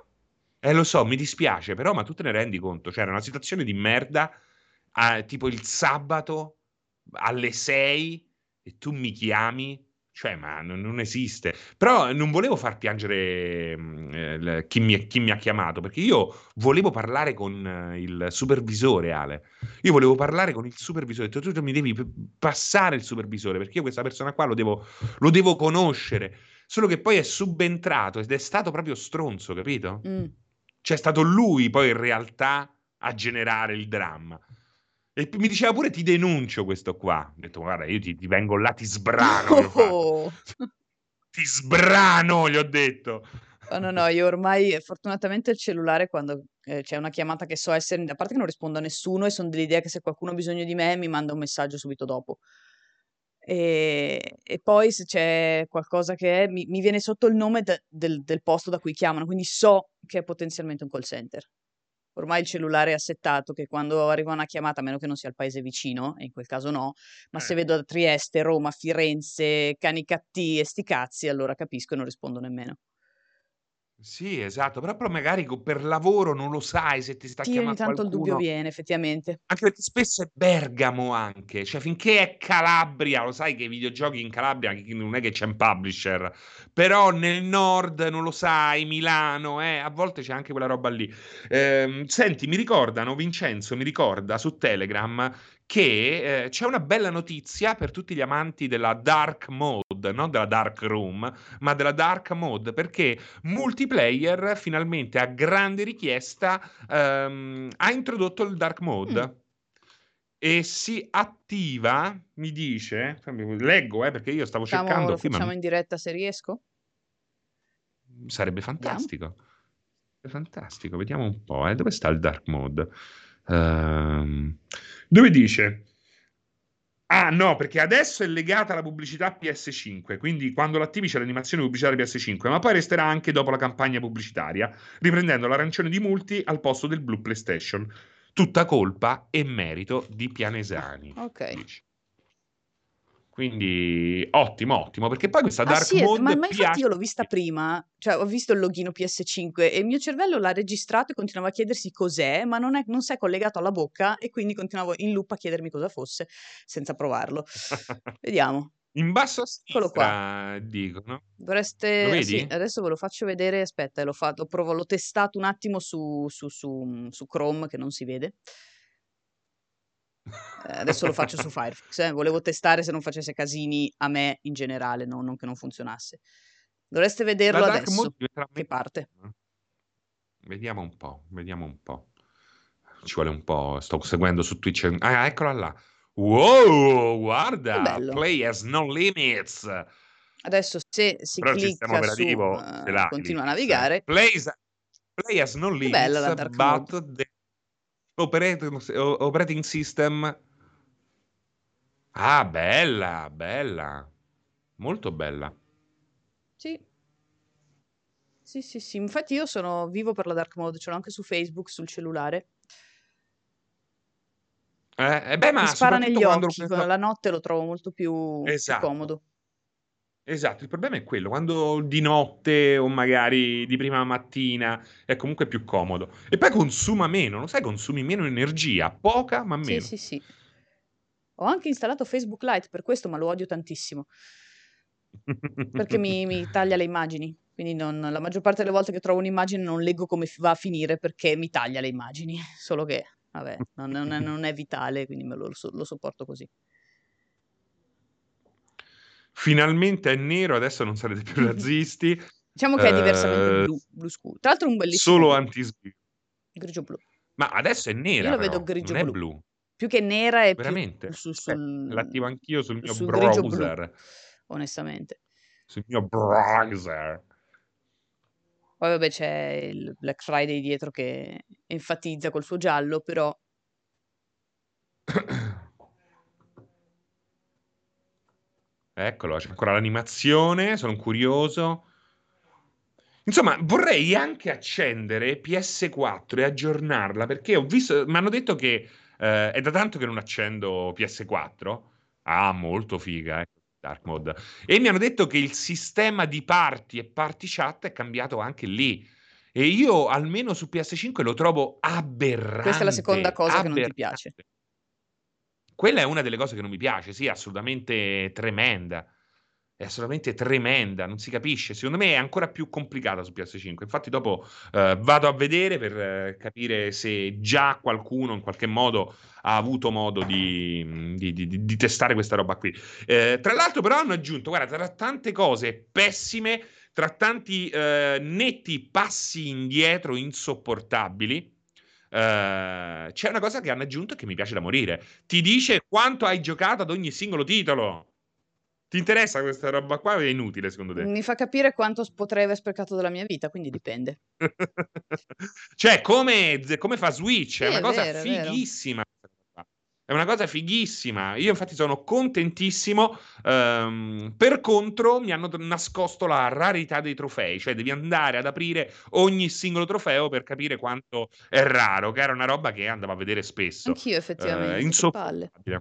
Eh, lo so, mi dispiace, però, ma tu te ne rendi conto? C'era una situazione di merda, eh, tipo il sabato alle 6, e tu mi chiami? Cioè, ma non, non esiste. Però non volevo far piangere mm, eh, chi, mi, chi, mi, ha chiamato, perché io volevo parlare con eh, il supervisore, Ale. Io volevo parlare con il supervisore. Tu, tu, tu mi devi passare il supervisore, perché io questa persona qua lo devo, lo devo conoscere. Solo che poi è subentrato ed è stato proprio stronzo, capito? Mm. C'è stato lui poi in realtà a generare il dramma. E mi diceva pure ti denuncio questo qua. Ho detto guarda io ti, ti vengo là, ti sbrano. Oh. ti sbrano, gli ho detto. No, no, no, io ormai fortunatamente il cellulare quando eh, c'è una chiamata che so essere, a parte che non rispondo a nessuno e sono dell'idea che se qualcuno ha bisogno di me mi manda un messaggio subito dopo. E, e poi se c'è qualcosa che è, mi, mi viene sotto il nome de, del, del posto da cui chiamano, quindi so che è potenzialmente un call center ormai il cellulare è assettato che quando arriva una chiamata, a meno che non sia il paese vicino, e in quel caso no, ma eh. se vedo da Trieste, Roma, Firenze, Canicattì e sti cazzi, allora capisco e non rispondo nemmeno. Sì, esatto, però, però magari per lavoro non lo sai se ti sta sì, chiamando ogni tanto qualcuno. il dubbio viene, effettivamente. Anche perché spesso è Bergamo anche, cioè finché è Calabria, lo sai che i videogiochi in Calabria non è che c'è un publisher, però nel nord non lo sai, Milano, eh, a volte c'è anche quella roba lì. Eh, senti, mi ricordano, Vincenzo mi ricorda su Telegram che eh, c'è una bella notizia per tutti gli amanti della dark mode, non della dark room, ma della dark mode, perché multiplayer finalmente a grande richiesta ehm, ha introdotto il dark mode. Mm. E si attiva, mi dice, leggo eh, perché io stavo facciamo, cercando. Lo facciamo in diretta se riesco? Sarebbe fantastico. Sarebbe fantastico, vediamo un po'. Eh. Dove sta il dark mode? Uh, dove dice Ah no, perché adesso è legata alla pubblicità PS5, quindi quando l'attivi c'è l'animazione pubblicitaria PS5, ma poi resterà anche dopo la campagna pubblicitaria, riprendendo l'arancione di Multi al posto del blu PlayStation. Tutta colpa e merito di Pianesani. Ok. Dice. Quindi ottimo, ottimo, perché poi questa ah, dark sì, mode ma, ma infatti io l'ho vista prima, cioè ho visto il login PS5 e il mio cervello l'ha registrato e continuava a chiedersi cos'è, ma non, è, non si è collegato alla bocca e quindi continuavo in loop a chiedermi cosa fosse senza provarlo. Vediamo. In basso a sinistra, qua. dico, no? Dovreste... Sì, adesso ve lo faccio vedere, aspetta, l'ho, fatto, provo, l'ho testato un attimo su, su, su, su Chrome che non si vede. Eh, adesso lo faccio su Firefox, eh. volevo testare se non facesse casini a me in generale, no? non che non funzionasse. Dovreste vederlo adesso, che parte. Vediamo un po', vediamo un po'. Ci vuole un po', sto seguendo su Twitch. Ah, eccola là. Wow, guarda, Play has no limits. Adesso se si Però clicca su uh, continua a navigare. Play, play has no limits, bella la dark but the operating, operating system. Ah, bella, bella. Molto bella. Sì. Sì, sì, sì. Infatti io sono vivo per la dark mode, ce l'ho anche su Facebook, sul cellulare. Eh, eh beh, ma Mi spara negli occhi, lo... la notte lo trovo molto più, esatto. più comodo. Esatto, il problema è quello, quando di notte o magari di prima mattina è comunque più comodo. E poi consuma meno, lo sai, consumi meno energia, poca ma meno. Sì, sì, sì. Ho anche installato Facebook Lite per questo, ma lo odio tantissimo. Perché mi, mi taglia le immagini. Quindi non, la maggior parte delle volte che trovo un'immagine non leggo come va a finire perché mi taglia le immagini. Solo che, vabbè, non, non, è, non è, vitale, quindi me lo, lo sopporto così. Finalmente è nero, adesso non sarete più razzisti. diciamo che è diversamente uh, blu, blu scuro. Tra l'altro un bellissimo Solo anti-sbirro. Grigio blu. Ma adesso è nera, Io lo vedo grigio blu. blu. Più che nera è Veramente? più su, sul, eh, l'attivo anch'io sul mio sul browser. Blu, onestamente. Sul mio browser. Poi vabbè c'è il Black Friday dietro che enfatizza col suo giallo, però Eccolo, c'è ancora l'animazione, sono curioso. Insomma, vorrei anche accendere PS4 e aggiornarla perché ho visto, mi hanno detto che eh, è da tanto che non accendo PS4. Ah, molto figa, eh, Dark Mode. E mi hanno detto che il sistema di party e party chat è cambiato anche lì. E io almeno su PS5 lo trovo aberrante. Questa è la seconda cosa aberrante. che non ti piace. Quella è una delle cose che non mi piace, sì, assolutamente tremenda. È assolutamente tremenda, non si capisce. Secondo me è ancora più complicata su PS5. Infatti, dopo eh, vado a vedere per eh, capire se già qualcuno in qualche modo ha avuto modo di, di, di, di testare questa roba qui. Eh, tra l'altro, però, hanno aggiunto, guarda, tra tante cose pessime, tra tanti eh, netti passi indietro insopportabili. Uh, c'è una cosa che hanno aggiunto che mi piace da morire. Ti dice quanto hai giocato ad ogni singolo titolo. Ti interessa questa roba qua o è inutile secondo te? Mi fa capire quanto potrei aver sprecato della mia vita, quindi dipende. cioè, come, come, fa Switch? Sì, è una è cosa vero, fighissima. È una cosa fighissima. Io, infatti, sono contentissimo. Um, per contro, mi hanno nascosto la rarità dei trofei. Cioè, devi andare ad aprire ogni singolo trofeo per capire quanto è raro. Che era una roba che andavo a vedere spesso. Anch'io, effettivamente. Uh, insopportabile.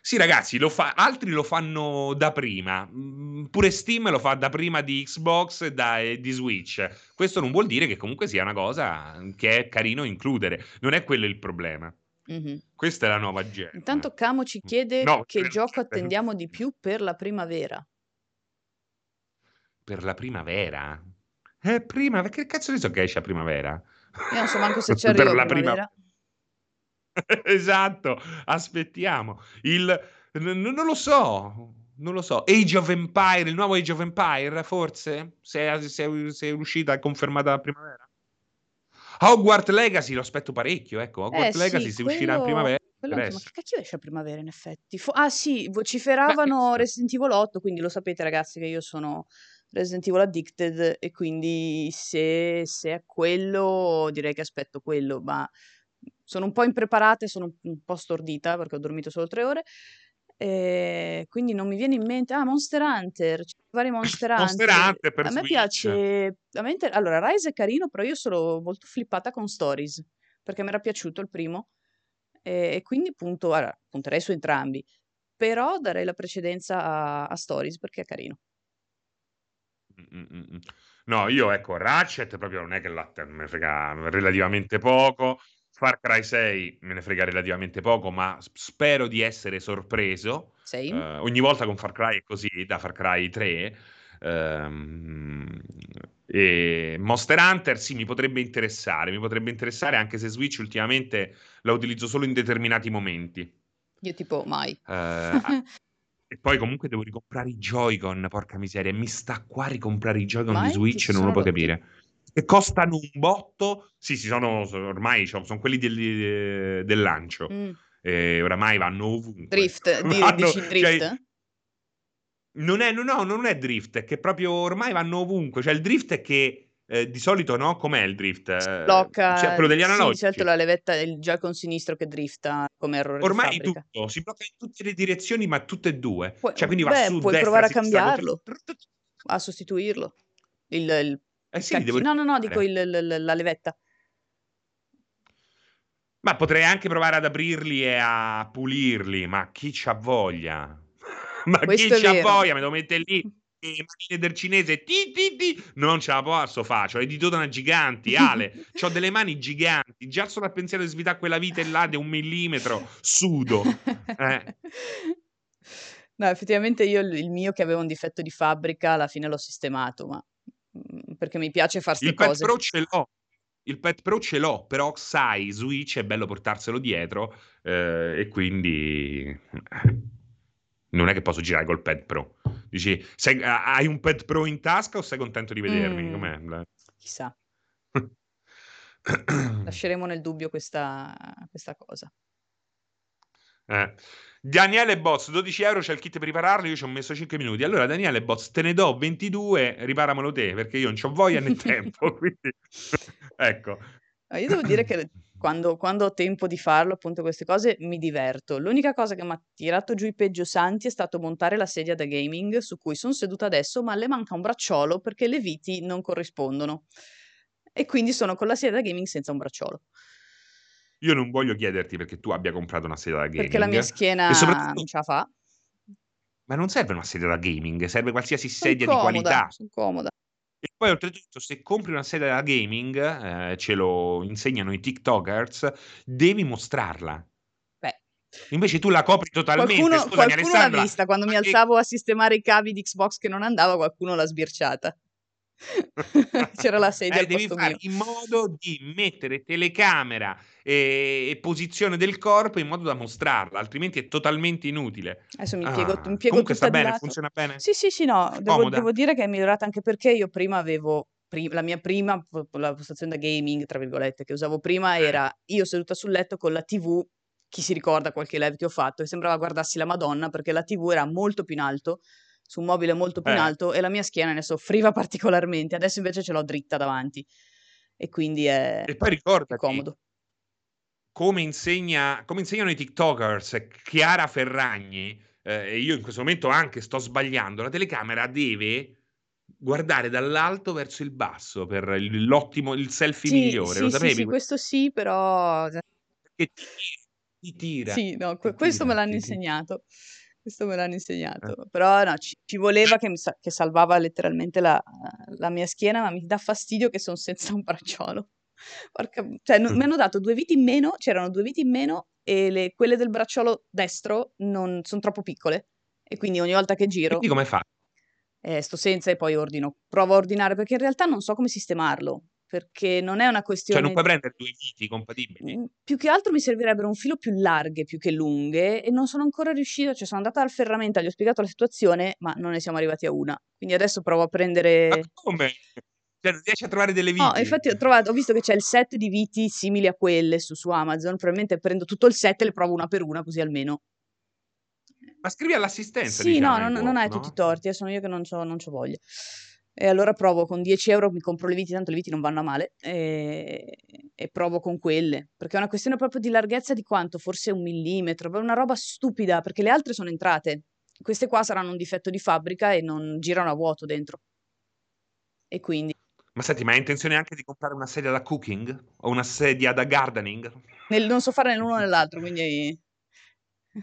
Sì, ragazzi, lo fa- altri lo fanno da prima. Mm, pure Steam lo fa da prima di Xbox e, da, e di Switch. Questo non vuol dire che comunque sia una cosa che è carino includere. Non è quello il problema. Mm-hmm. Questa è la nuova gen. Intanto Camo ci chiede no, che gioco attendiamo di più per la primavera. Per la primavera? Eh, prima, che cazzo ne so che esce a primavera? Io non so manco se ci arriva per la primavera. Prima... esatto, aspettiamo. Il, n- non lo so, non lo so. Age of Empire, il nuovo Age of Empire, forse? Se è, se è, se è uscita e confermata la primavera? Hogwarts Legacy lo aspetto parecchio, ecco. Hogwarts eh, Legacy sì, se quello... uscirà in primavera. Quello, ma che cacchio esce a primavera in effetti? Fo- ah sì, vociferavano Resident Evil 8, quindi lo sapete ragazzi che io sono Resident Evil Addicted e quindi se, se è quello direi che aspetto quello, ma sono un po' impreparata e sono un po' stordita perché ho dormito solo tre ore. E quindi non mi viene in mente, ah, Monster Hunter, ci vari Monster Hunter. Monster Hunter per A me Switch. piace, a me inter- allora Rise è carino, però io sono molto flippata con Stories, perché mi era piaciuto il primo, e, e quindi punto, allora, punterei su entrambi, però darei la precedenza a, a Stories perché è carino. Mm-mm. No, io ecco, Ratchet proprio non è che la, me frega relativamente poco. Far Cry 6 me ne frega relativamente poco, ma spero di essere sorpreso. Uh, ogni volta con Far Cry è così, da Far Cry 3. Um, ehm, e Monster Hunter sì, mi potrebbe interessare, mi potrebbe interessare anche se Switch ultimamente la utilizzo solo in determinati momenti. Io tipo mai. Uh, e poi comunque devo ricomprare i Joy-Con, porca miseria, mi sta qua a ricomprare i Joy-Con mai? di Switch, non lo puoi capire che costano un botto. Sì, sì, sono ormai sono, sono quelli del, del lancio. Mm. E oramai vanno ovunque. Drift, vanno, dici drift? Cioè, non è, no, no, non è drift, è che proprio ormai vanno ovunque. Cioè, il drift è che eh, di solito, no? Com'è il drift? Blocca. Cioè, quello degli analogici. Sì, certo la levetta, il Joy-Con sinistro che drifta come errore Ormai tutto, si blocca in tutte le direzioni, ma tutte e due. Pu- cioè, quindi va beh, su, puoi destra, provare a cambiarlo, a sostituirlo. Il, il eh sì, devo... No, no, no, dico il, il, la levetta. Ma potrei anche provare ad aprirli e a pulirli, ma chi c'ha voglia? ma Questo chi c'ha voglia? Me lo mette lì e macchine del cinese ti, ti, ti, non ce la posso fare, ho le ditona giganti, Ale, ho delle mani giganti, già solo al pensiero di svitare quella vite là di un millimetro, sudo. Eh. No, effettivamente io il mio che aveva un difetto di fabbrica alla fine l'ho sistemato, ma perché mi piace far ste Il Pet cose. Pro ce l'ho. Il Pet Pro ce l'ho, però sai, Switch è bello portarselo dietro eh, e quindi eh, non è che posso girare col Pet Pro. Dici, sei, hai un Pet Pro in tasca o sei contento di vedermi? Mm, Com'è? Chissà. Lasceremo nel dubbio questa, questa cosa. Eh. Daniele Boz, 12 euro c'è il kit per ripararlo, io ci ho messo 5 minuti. Allora, Daniele Boz, te ne do 22, riparamelo te, perché io non ho voglia né tempo. quindi... ecco. Io devo dire che quando, quando, ho tempo di farlo, appunto, queste cose mi diverto. L'unica cosa che mi ha tirato giù i peggio santi è stato montare la sedia da gaming su cui sono seduta adesso, ma le manca un bracciolo perché le viti non corrispondono. E quindi sono con la sedia da gaming senza un bracciolo. Io non voglio chiederti perché tu abbia comprato una sedia da gaming. Perché la mia schiena soprattutto... non ce la fa. Ma non serve una sedia da gaming, serve qualsiasi sedia di qualità. Sono comoda. E poi oltretutto, se compri una sedia da gaming, eh, ce lo insegnano i TikTokers, devi mostrarla. Beh. Invece tu la copri totalmente. Qualcuno, Scusami, qualcuno l'ha vista quando mi alzavo a sistemare i cavi di Xbox che non andava, qualcuno l'ha sbirciata. C'era la sedia Eh, devi fare mio. in modo di mettere telecamera e, e posizione del corpo in modo da mostrarla, altrimenti è totalmente inutile. Adesso mi piego, Ah, mi piego comunque sta bene, lato. funziona bene? Sì, sì, sì, no, devo, devo dire che è migliorata anche perché io prima avevo, la mia prima la postazione da gaming, tra virgolette, che usavo prima Eh. era io seduta sul letto con la TV, chi si ricorda qualche live che ho fatto, e sembrava guardassi la Madonna perché la TV era molto più in alto, su un mobile molto più in Eh. alto e la mia schiena ne soffriva particolarmente, adesso invece ce l'ho dritta davanti e quindi è, E poi è ricordati, comodo. come, insegna, come insegnano i TikTokers, Chiara Ferragni, eh, e io in questo momento anche sto sbagliando, la telecamera deve guardare dall'alto verso il basso per l'ottimo, il selfie Sì, migliore, sì, lo sì, sapevi? sì, questo sì, però Perché ti tira, ti tira, Sì, no, questo me tira, l'hanno ti tira. Questo me l'hanno Eh. insegnato. Però no, ci, ci voleva che, mi sa- che salvava letteralmente la, la mia schiena, ma mi dà fastidio che sono senza un bracciolo. Porca, cioè, no- mi hanno dato due viti in meno, c'erano due viti in meno e le- quelle del bracciolo destro non sono troppo piccole. E quindi ogni volta che giro Quindi come fai? eh, sto senza e poi ordino. Provo a ordinare perché in realtà non so come sistemarlo. Perché non è una Cioè questione non puoi prendere due viti compatibili? Mm, Più che altro mi servirebbero un filo più larghe più che lunghe e non sono ancora riuscita, cioè sono andata al ferramenta, gli ho spiegato la situazione, ma non ne siamo arrivati a una. Quindi adesso provo a Ma prendere... come? Cioè riesci a trovare delle No, viti? infatti ho trovato, ho visto che c'è il set di viti simili a quelle su, su Amazon, probabilmente prendo tutto il set e le provo una per una, così almeno. Ma scrivi all'assistenza, Sì, diciamo, no, non, non hai no? tutti i torti, eh, sono io che non c'ho voglia. E allora provo con 10 euro, mi compro le viti, tanto le viti non vanno a male, e, e provo con quelle. Perché è una questione proprio di larghezza di quanto? Forse un millimetro, proprio una roba stupida, perché le altre sono entrate. Queste qua saranno un difetto di fabbrica e non girano a vuoto dentro. E quindi Ma senti, ma hai intenzione anche di comprare una sedia da cooking? O una sedia da gardening? nel- non so fare né l'uno né l'altro, quindi...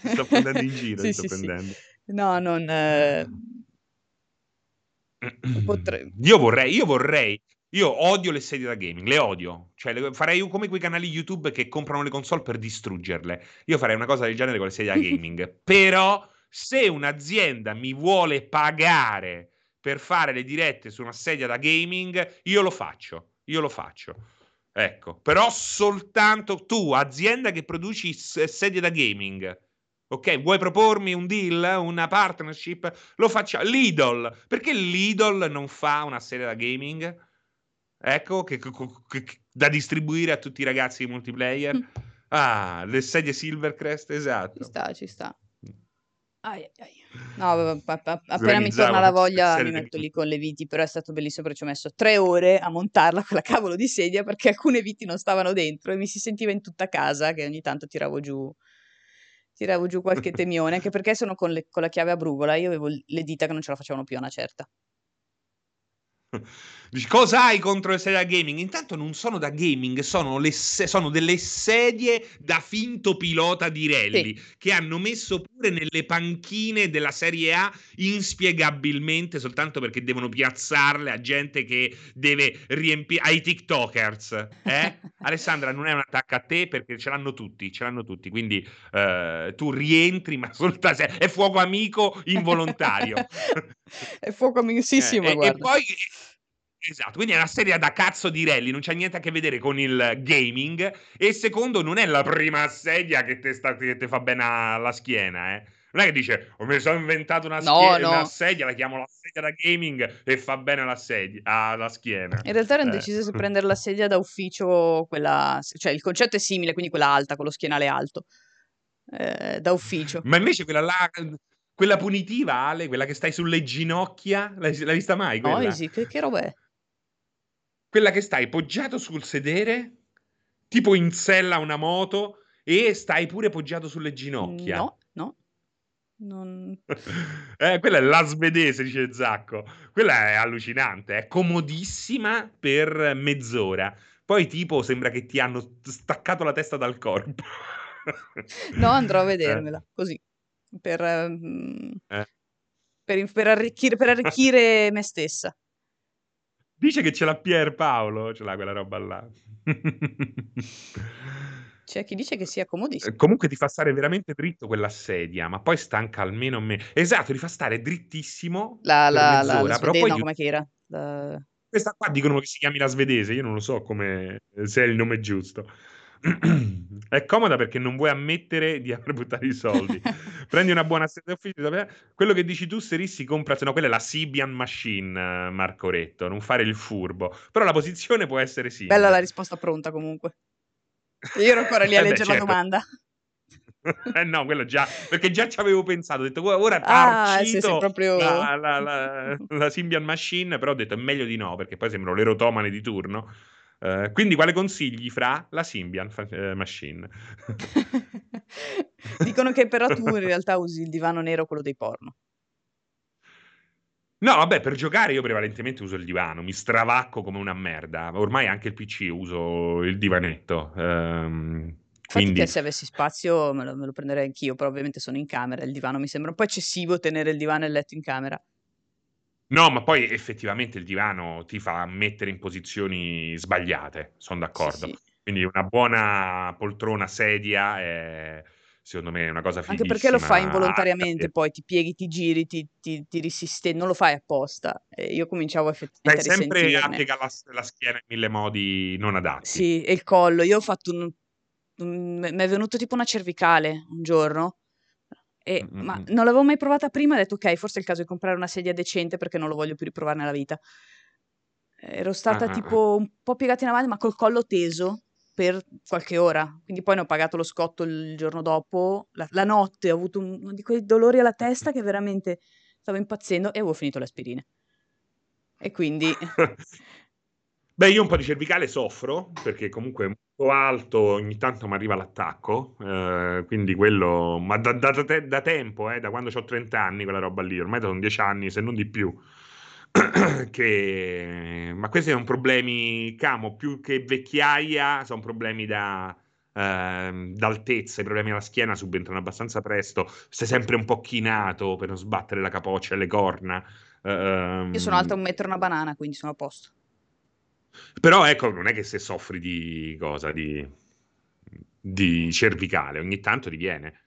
Sto prendendo in giro, Sì, ti sto sì, sì. prendendo. No, non... eh, potrei... Io vorrei, io vorrei, io odio le sedie da gaming, le odio. Cioè, le- farei come quei canali YouTube che comprano le console per distruggerle. Io farei una cosa del genere con le sedie da gaming. Però, se un'azienda mi vuole pagare per fare le dirette su una sedia da gaming, io lo faccio. Io lo faccio. Ecco, però soltanto tu, azienda che produci sedie da gaming. Ok, vuoi propormi un deal, una partnership? Lo facciamo. Lidl, perché Lidl non fa una serie da gaming? Ecco, che, che- che- da distribuire a tutti i ragazzi di multiplayer. Mm. Ah, le sedie Silvercrest, Ci esatto. sta, ci sta. Ai, ai. No, pa- appena mi torna la voglia mi metto lì con le viti, però è stato bellissimo perché ci ho messo tre ore a montarla quella cavolo di sedia perché alcune viti non stavano dentro e mi si sentiva in tutta casa che ogni tanto tiravo giù, tiravo giù qualche temione, anche perché sono con, le- con la chiave a brugola, io avevo le dita che non ce la facevano più a una certa. Dici, cosa hai contro le sedie da gaming? Intanto non sono da gaming, sono, le sono delle sedie da finto pilota di rally che hanno messo pure nelle panchine della Serie A inspiegabilmente soltanto perché devono piazzarle a gente che deve riempire ai TikTokers. Eh? Alessandra, non è un attacco a te perché ce l'hanno tutti, ce l'hanno tutti. Quindi eh, tu rientri, ma soltanto è fuoco amico involontario. è fuoco amicissimo, Eh, e, e poi esatto, quindi è una serie da cazzo di rally, non c'ha niente a che vedere con il gaming. E secondo, non è la prima sedia che te fa bene alla schiena, eh. Non è che dice, oh, mi sono inventato una, No, schie- no. una sedia, la chiamo la sedia da gaming e fa bene alla, sedia, alla schiena. In realtà erano Eh. decise se prendere la sedia da ufficio, quella, cioè il concetto è simile, quindi quella alta, con lo schienale alto, eh, da ufficio. Ma invece quella là, quella punitiva, Ale, quella che stai sulle ginocchia, l'hai, l'hai vista mai quella? Noisy, che, che roba è? Quella che stai poggiato sul sedere, tipo in sella a una moto, e stai pure poggiato sulle ginocchia. No, no. Non... Eh, quella è la svedese, dice Zacco. Quella è allucinante, è comodissima per mezz'ora. Poi, tipo, sembra che ti hanno staccato la testa dal corpo. No, andrò a Eh. vedermela, così, per, ehm, Eh. per, per arricchire, per arricchire me stessa. Dice che ce l'ha Pier Paolo, ce l'ha quella roba là. C'è chi dice che sia comodissimo. Comunque ti fa stare veramente dritto quella sedia, ma poi stanca almeno me esatto, ti fa stare drittissimo La la la la però poi no, di com'è che era? La questa qua dicono che si chiami la svedese, io non lo so come se è il nome giusto. È comoda perché non vuoi ammettere di aver buttato i soldi. Prendi una buona sedia ufficio quello che dici tu Serissi compra no, quella è la Sibian Machine, Marco Retto, non fare il furbo. Però la posizione può essere simile. Bella la risposta pronta comunque. Io ero ancora lì a Eh beh, leggere la certo. domanda. Eh no, quello già, perché già ci avevo pensato, ho detto "Ora- ora Ah, sì, sì, proprio la, la, la, la Symbian Machine, però ho detto è meglio di no, perché poi sembro l'erotomane di turno. Eh, quindi quale consigli fra la Symbian eh, Machine? Dicono che però tu in realtà usi il divano nero, quello dei porno. No, vabbè, per giocare io prevalentemente uso il divano, mi stravacco come una merda. Ormai anche il PC uso il divanetto. ehm, quindi se avessi spazio me lo, me lo prenderei anch'io, però ovviamente sono in camera, il divano mi sembra un po' eccessivo tenere il divano e il letto in camera. No, ma poi effettivamente il divano ti fa mettere in posizioni sbagliate, sono Sì, d'accordo. sì. Quindi una buona poltrona, sedia è secondo me una cosa Anche perché lo fai fighissima. involontariamente, poi ti pieghi, ti giri, ti, ti, ti risistemi, non lo fai apposta. Io cominciavo effettivamente a sempre a piegare la, la schiena in mille modi non adatti. Sì, e il collo. Io ho fatto un... un- Mi è venuto tipo una cervicale un giorno, e- Mm, mm, ma mm. non l'avevo mai provata prima, ho detto ok, forse è il caso di comprare una sedia decente perché non lo voglio più riprovare nella vita. Ero stata Ah, ah, ah. tipo un po' piegata in avanti, ma col collo teso per qualche ora. Quindi poi ne ho pagato lo scotto il giorno dopo. La, la notte ho avuto un- uno di quei dolori alla testa che veramente stavo impazzendo e avevo finito le aspirine. E quindi Beh, io un po' di cervicale soffro perché comunque è molto alto, ogni tanto mi arriva l'attacco, eh, quindi quello, ma da, da- da da tempo, eh, da quando ho 30 anni, quella roba lì, ormai sono 10 anni, se non di più, che... ma questi sono problemi, camo, più che vecchiaia, sono problemi da, ehm, d'altezza, i problemi alla schiena subentrano abbastanza presto, stai sempre un po' chinato per non sbattere la capoccia e le corna. io sono alta ehm, un metro e una banana, quindi sono a posto. Però ecco, non è che se soffri di cosa, di, di cervicale, ogni tanto ti viene.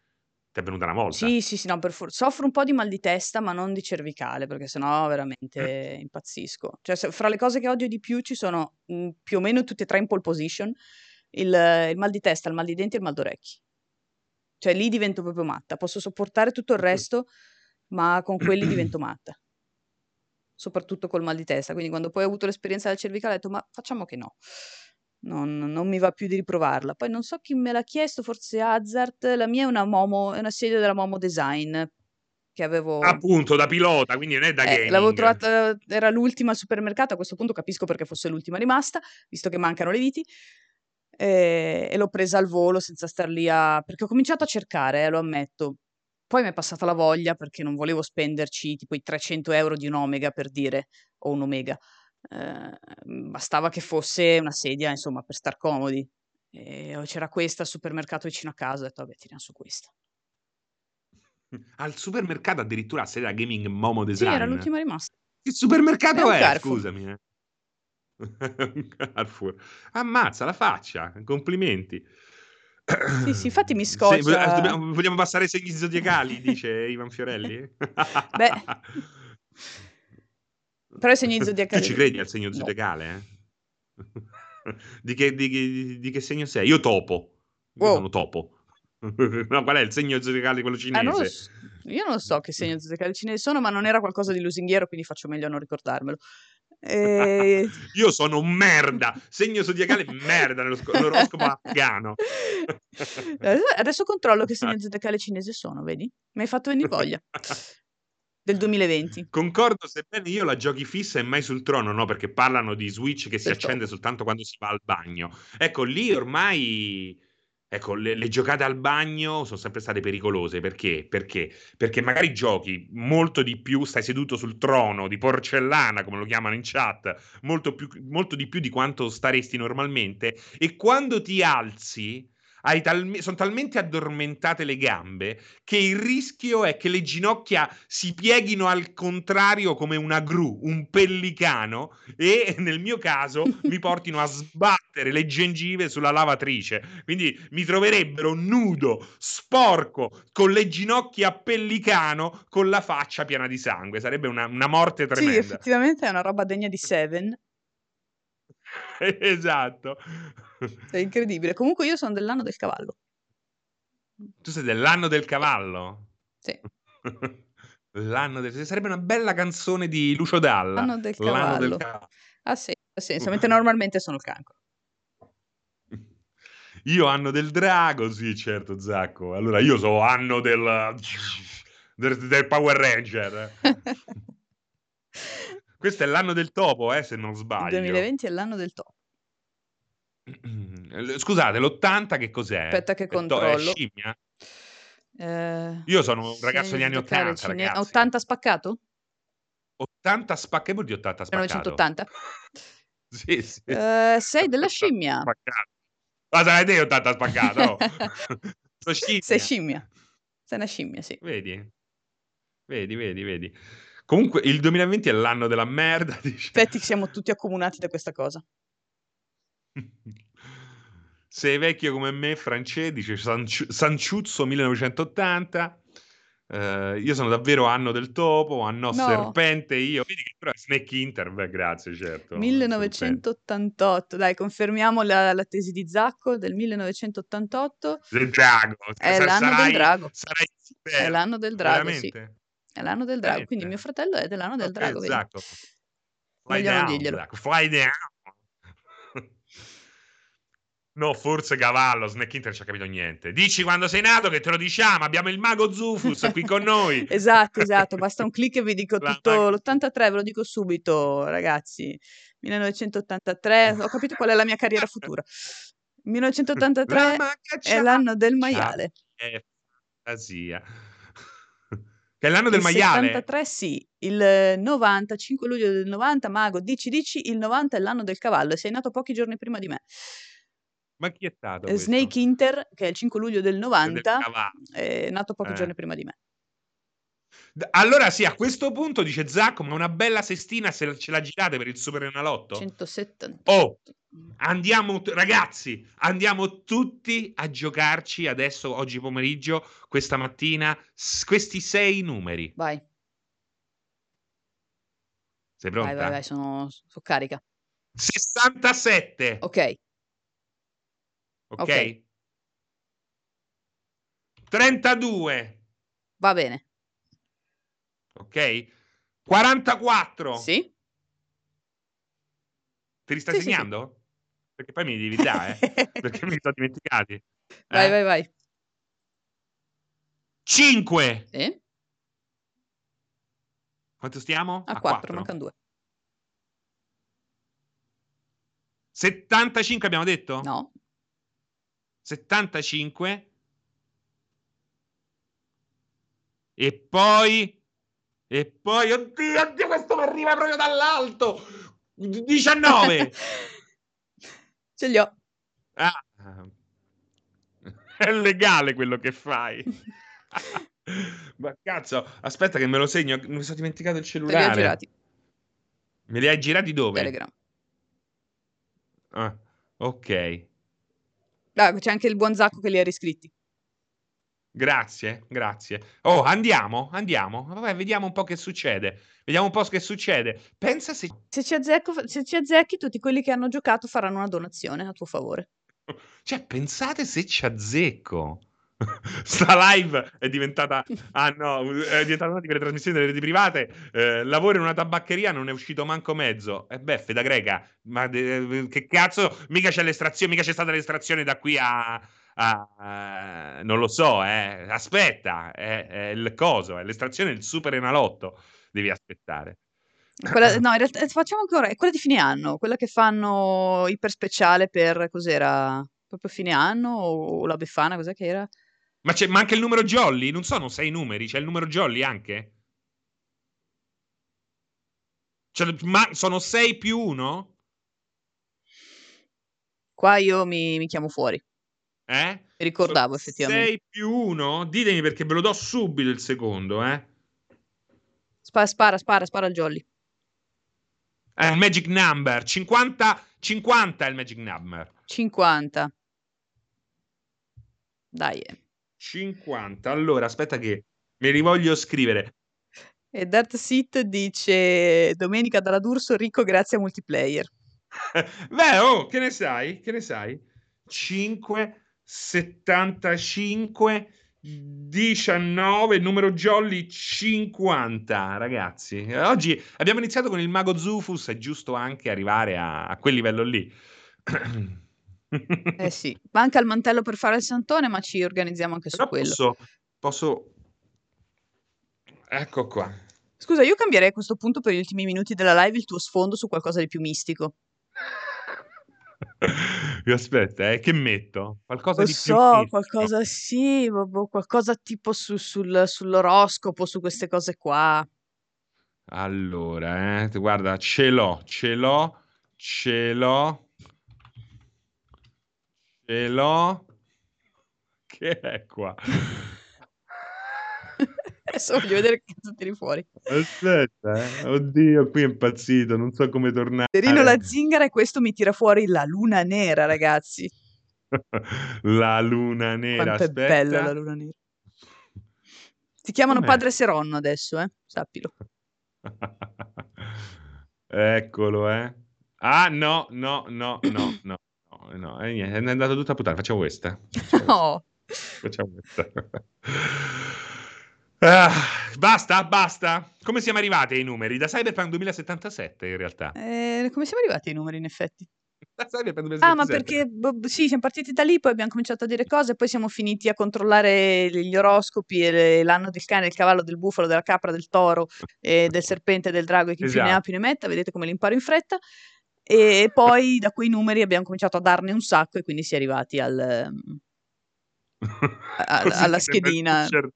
Ti è venuta una volta. Sì, sì, sì, no, per forza. Soffro un po' di mal di testa, ma non di cervicale, perché sennò Mm. veramente impazzisco. Cioè, se- fra le cose che odio di più ci sono mh, più o meno tutte e tre in pole position, il, il mal di testa, il mal di denti e il mal d'orecchi. Cioè, lì divento proprio matta. Posso sopportare tutto il resto, ma con quelli divento matta. Soprattutto col mal di testa. Quindi quando poi ho avuto l'esperienza del cervicale ho detto, ma facciamo che no. Non, non mi va più di riprovarla. Poi non so chi me l'ha chiesto, forse Hazard. La mia è una Momo, è una sedia della Momo Design che avevo. Appunto, da pilota, quindi non è da Eh, l'avevo gaming. trovata, era l'ultima al supermercato. A questo punto capisco perché fosse l'ultima rimasta, visto che mancano le viti. E, e l'ho presa al volo senza star lì a. perché ho cominciato a cercare, eh, lo ammetto. Poi mi è passata la voglia perché non volevo spenderci tipo i 300 euro di un Omega per dire, o un Omega. Eh, bastava che fosse una sedia, insomma, per star comodi. E c'era questa al supermercato vicino a casa, ho detto, vabbè, tiriamo su questa. Al supermercato addirittura sedia gaming Momo Sì, Design. era l'ultima rimasta. Che supermercato È è? Scusami. eh. Carrefour. Ammazza la faccia, complimenti. Sì, sì, infatti mi scoccia. dobbiamo- vogliamo passare ai segni zodiacali, dice Ivan Fiorelli? Beh, però i segni Tu zodiacali... ci credi al segno No. zodiacale? eh? Di, che, di che- di che segno sei? Io topo. Io Wow. sono topo. No, qual è il segno zodiacale quello Ah, non cinese? so. Io non so che segno zodiacale cinese sono, ma non era qualcosa di lusinghiero, quindi faccio meglio a non ricordarmelo. E... Io sono un merda. Segno zodiacale merda nello sco- nell'oroscopo afghano. Adesso- controllo che segno zodiacale cinese sono, vedi? Mi hai fatto venire voglia. Del 2020. Concordo, sebbene io la giochi fissa e mai sul trono, no? Perché parlano di Switch che si Del accende topo. soltanto quando si va al bagno. Ecco, lì ormai. Ecco, le, le giocate al bagno sono sempre state pericolose. Perché? Perché? Perché magari giochi molto di più, stai seduto sul trono di porcellana, come lo chiamano in chat, molto, più, molto di più di quanto staresti normalmente. E quando ti alzi, tal- sono talmente addormentate le gambe che il rischio è che le ginocchia si pieghino al contrario come una gru, un pellicano, e nel mio caso mi portino a sbattere le gengive sulla lavatrice. Quindi mi troverebbero nudo, sporco, con le ginocchia a pellicano, con la faccia piena di sangue. Sarebbe una, una morte tremenda. Sì, effettivamente è una roba degna di Seven. esatto. È incredibile. Comunque io sono dell'anno del cavallo. Tu sei dell'anno del cavallo? Sì. L'anno del... Sarebbe una bella canzone di Lucio Dalla. L'anno del cavallo. Del cavallo. Ah sì, ha senso, mentre normalmente sono il cancro. Io anno del drago, sì, certo, Zacco. Allora io so anno del, del, del Power Ranger. Questo è l'anno del topo, eh, se non sbaglio. Il 2020 è l'anno del topo. Scusate, l'80 che cos'è? Aspetta che controllo. È scimmia? Eh, Io sono un ragazzo degli anni 80, cine... 80 spaccato? 80 spaccato, che vuol dire 80 spaccato? 1980? sì, sì. Eh, sei della scimmia. Ma sai te 80 spaccato? Oh. scimmia. Sei scimmia. Sei una scimmia, sì. Vedi? Vedi, vedi, vedi. Comunque il 2020 è l'anno della merda. Dice. Aspetti, siamo tutti accomunati da questa cosa. Sei vecchio come me, Francesco, dice Sanciuzzo 1980. Uh, eh, io sono davvero anno del topo, anno no. serpente. Io vedi che però è Snake Inter. Beh, grazie, certo. 1988, dai, confermiamo la, la, tesi di Zacco del 1988. Del drago, è l'anno sarai, del drago. È l'anno del drago, Veramente? sì. È l'anno del drago, quindi mio fratello è dell'anno del okay, drago. Esatto. Fly down, dirglielo. Fly down. No, forse cavallo, Snack Inter non ci ha capito niente. Dici quando sei nato che te lo diciamo, abbiamo il mago Zufus qui con noi. esatto, esatto, basta un clic e vi dico La tutto, mag- l'83 ve lo dico subito, ragazzi. 1983, ho capito qual è la mia carriera futura. 1983 è l'anno del maiale. È fantasia. Che è l'anno del il maiale? 73 sì, il 90, 5 luglio del 90, Mago, dici dici, il 90 è l'anno del cavallo e sei nato pochi giorni prima di me. Ma chi è stato eh, Snake Inter, che è il 5 luglio del 90, del è nato pochi eh. giorni prima di me. Allora sì, a questo punto dice Zacco, ma una bella sestina se ce la girate per il Super Enalotto? 170. Oh, andiamo ragazzi, andiamo tutti a giocarci adesso, oggi pomeriggio, questa mattina, questi sei numeri. Vai. Sei pronta? Vai, vai, vai, sono, sono carica. 67. Ok. Ok? okay. 32. Va bene. Ok? 44. Sì. Te li stai sì, segnando? Sì, sì. Perché poi mi devi dare, eh? perché mi sono dimenticati. Vai, eh? vai, vai. 5. Sì. Quanto stiamo? A, A 4, 4, mancano 2. 75 abbiamo detto? No. 75 e poi e poi oddio, oddio questo mi arriva proprio dall'alto. 19 ce li ho. Ah, è legale quello che fai. Ma cazzo aspetta che me lo segno mi sono dimenticato il cellulare me li hai girati. Me li hai girati dove? Telegram. Ah, ok. Ah, c'è anche il buon Zacco che li ha riscritti. Grazie, grazie. Oh, andiamo, andiamo. Vabbè, vediamo un po' che succede. Vediamo un po' che succede. Pensa se... Se ci, azzecco, se ci azzecchi, tutti quelli che hanno giocato faranno una donazione a tuo favore. Cioè, pensate se ci azzecco. Sta live è diventata, ah no, è diventata una di quelle trasmissioni delle reti private. Eh, lavoro in una tabaccheria, non è uscito manco mezzo. E eh, beffe da greca, ma de, che cazzo? Mica c'è l'estrazione, mica c'è stata l'estrazione da qui a. a, a non lo so, eh. Aspetta, è, è, il coso, è l'estrazione del super enalotto. Devi aspettare. Quella, no, in realtà facciamo ancora, è quella di fine anno, quella che fanno iper speciale per cos'era? Proprio fine anno o la Befana, cos'è che era? Ma, c'è, ma anche il numero jolly? Non sono sei numeri, c'è il numero jolly anche? Cioè, ma sono 6 più 1? Qua io mi, mi chiamo fuori. Eh? Ricordavo effettivamente. 6 più 1? Ditemi perché ve lo do subito il secondo, eh. Spara, spara, spara, spara il jolly. È il magic number. 50, 50 è il magic number. 50. Dai. 50. Allora, aspetta che mi rivoglio scrivere. E Dirt Sit dice Domenica dalla D'Urso ricco grazie a multiplayer. Beh, oh, che ne sai? Che ne sai? 5, 75, 19, numero jolly 50, ragazzi. Oggi abbiamo iniziato con il mago Zufus, è giusto anche arrivare a, a quel livello lì. eh sì, manca il mantello per fare il santone, ma ci organizziamo anche Però su quello. Posso, posso... Ecco qua. Scusa, io cambierei a questo punto per gli ultimi minuti della live il tuo sfondo su qualcosa di più mistico. Aspetta, eh, che metto? Qualcosa Lo di so, qualcosa sì, boh, qualcosa tipo su- sul- sull'oroscopo, su queste cose qua. Allora, eh, guarda, ce l'ho, ce l'ho, ce l'ho, ce l'ho. Che è qua? Adesso voglio vedere che cazzo tiri fuori. Aspetta, eh. Oddio, qui è impazzito, non so come tornare. Perino la zingara e questo mi tira fuori la luna nera, ragazzi. La luna nera, Quanto è aspetta. bella la luna nera. Ti chiamano Com'è? padre Seronno adesso, eh? Sappilo. Eccolo, eh. Ah, no, no, no, no, no, no, no, eh, niente, è andato tutta a puttana. Facciamo questa. Facciamo questa. No. Facciamo questa. Ah, basta, basta. Come siamo arrivati ai numeri? Da Cyberpunk 2077 in realtà. Eh, come siamo arrivati ai numeri in effetti? Da Cyberpunk Ah, ma 2077. perché boh, sì, siamo partiti da lì, poi abbiamo cominciato a dire cose, poi siamo finiti a controllare gli oroscopi e le- l'anno del cane, del cavallo, del bufalo, della capra, del toro, e del serpente, del drago e chi più ne ha Esatto. più ne metta. Vedete come li imparo in fretta. E poi da quei numeri abbiamo cominciato a darne un sacco e quindi si è arrivati al, a- alla schedina. Il pusher,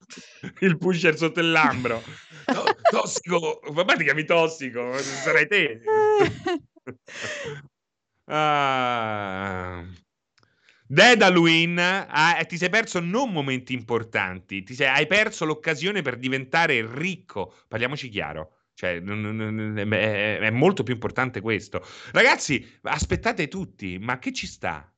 il pusher sotto il lambro. To- tossico. Vabbè, ti chiami tossico. Sarai te. Ah. Dedalwin, ah, eh, ti sei perso non momenti importanti, ti sei- hai perso l'occasione per diventare ricco. Parliamoci chiaro. Cioè, è molto più importante questo. Ragazzi, aspettate tutti, ma che ci sta?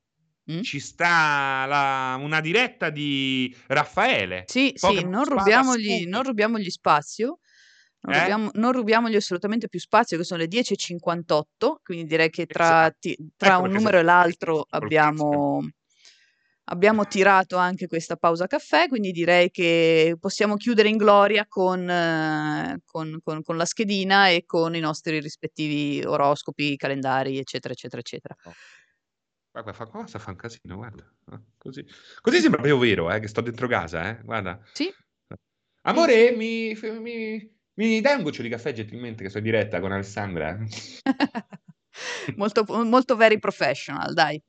Mm? Ci sta la- una diretta di Raffaele. Sì, Pokémon sì, non rubiamogli, non rubiamogli spazio. Non, Eh? rubiamo- non rubiamogli assolutamente più spazio, che sono le 10.58, quindi direi che tra, Esatto. ti- tra Ecco un numero e l'altro abbiamo, abbiamo tirato anche questa pausa caffè, quindi direi che possiamo chiudere in gloria con, eh, con- con- con la schedina e con i nostri rispettivi oroscopi, calendari, eccetera, eccetera, eccetera. Guarda, fa cosa, fa un casino, guarda. Ah, Così, così sembra proprio vero, eh, che sto dentro casa, eh. Guarda. Sì, Amore, mi, mi- mi dai un goccio di caffè gentilmente che sto in diretta con Alessandra? molto, molto very professional, dai.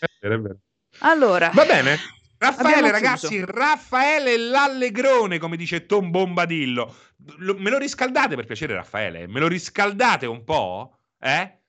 È vero, è vero. Allora, Va bene. Raffaele, ragazzi, chiuso. Raffaele l'allegrone, come dice Tom Bombadillo. Lo- me lo riscaldate per piacere, Raffaele? Me lo riscaldate un po'? Eh?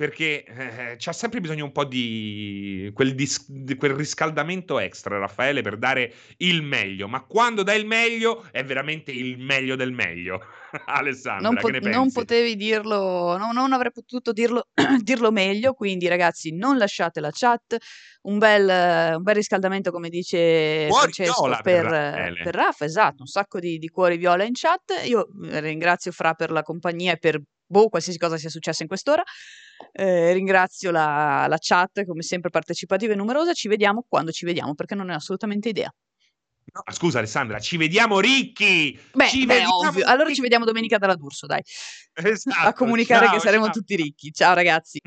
Perché eh, c'ha sempre bisogno un po' di quel, dis- di quel riscaldamento extra, Raffaele, per dare il meglio. Ma quando dai il meglio, è veramente il meglio del meglio. Alessandra, non, po- non potevi dirlo, no- non avrei potuto dirlo, dirlo meglio, quindi ragazzi non lasciate la chat, un bel, un bel riscaldamento come dice Cuori Francesco per, per per Raffa, esatto, un sacco di, di cuori viola in chat, io eh, ringrazio Fra per la compagnia e per boh, qualsiasi cosa sia successa in quest'ora, Eh, ringrazio la, la chat come sempre partecipativa e numerosa, ci vediamo quando ci vediamo perché non ne ho assolutamente idea. No, scusa, Alessandra, ci vediamo ricchi! Beh, ci beh, vediamo ovvio. Allora ci vediamo domenica dalla D'Urso, dai. Esatto, a comunicare ciao, che saremo ciao. tutti ricchi. Ciao ragazzi.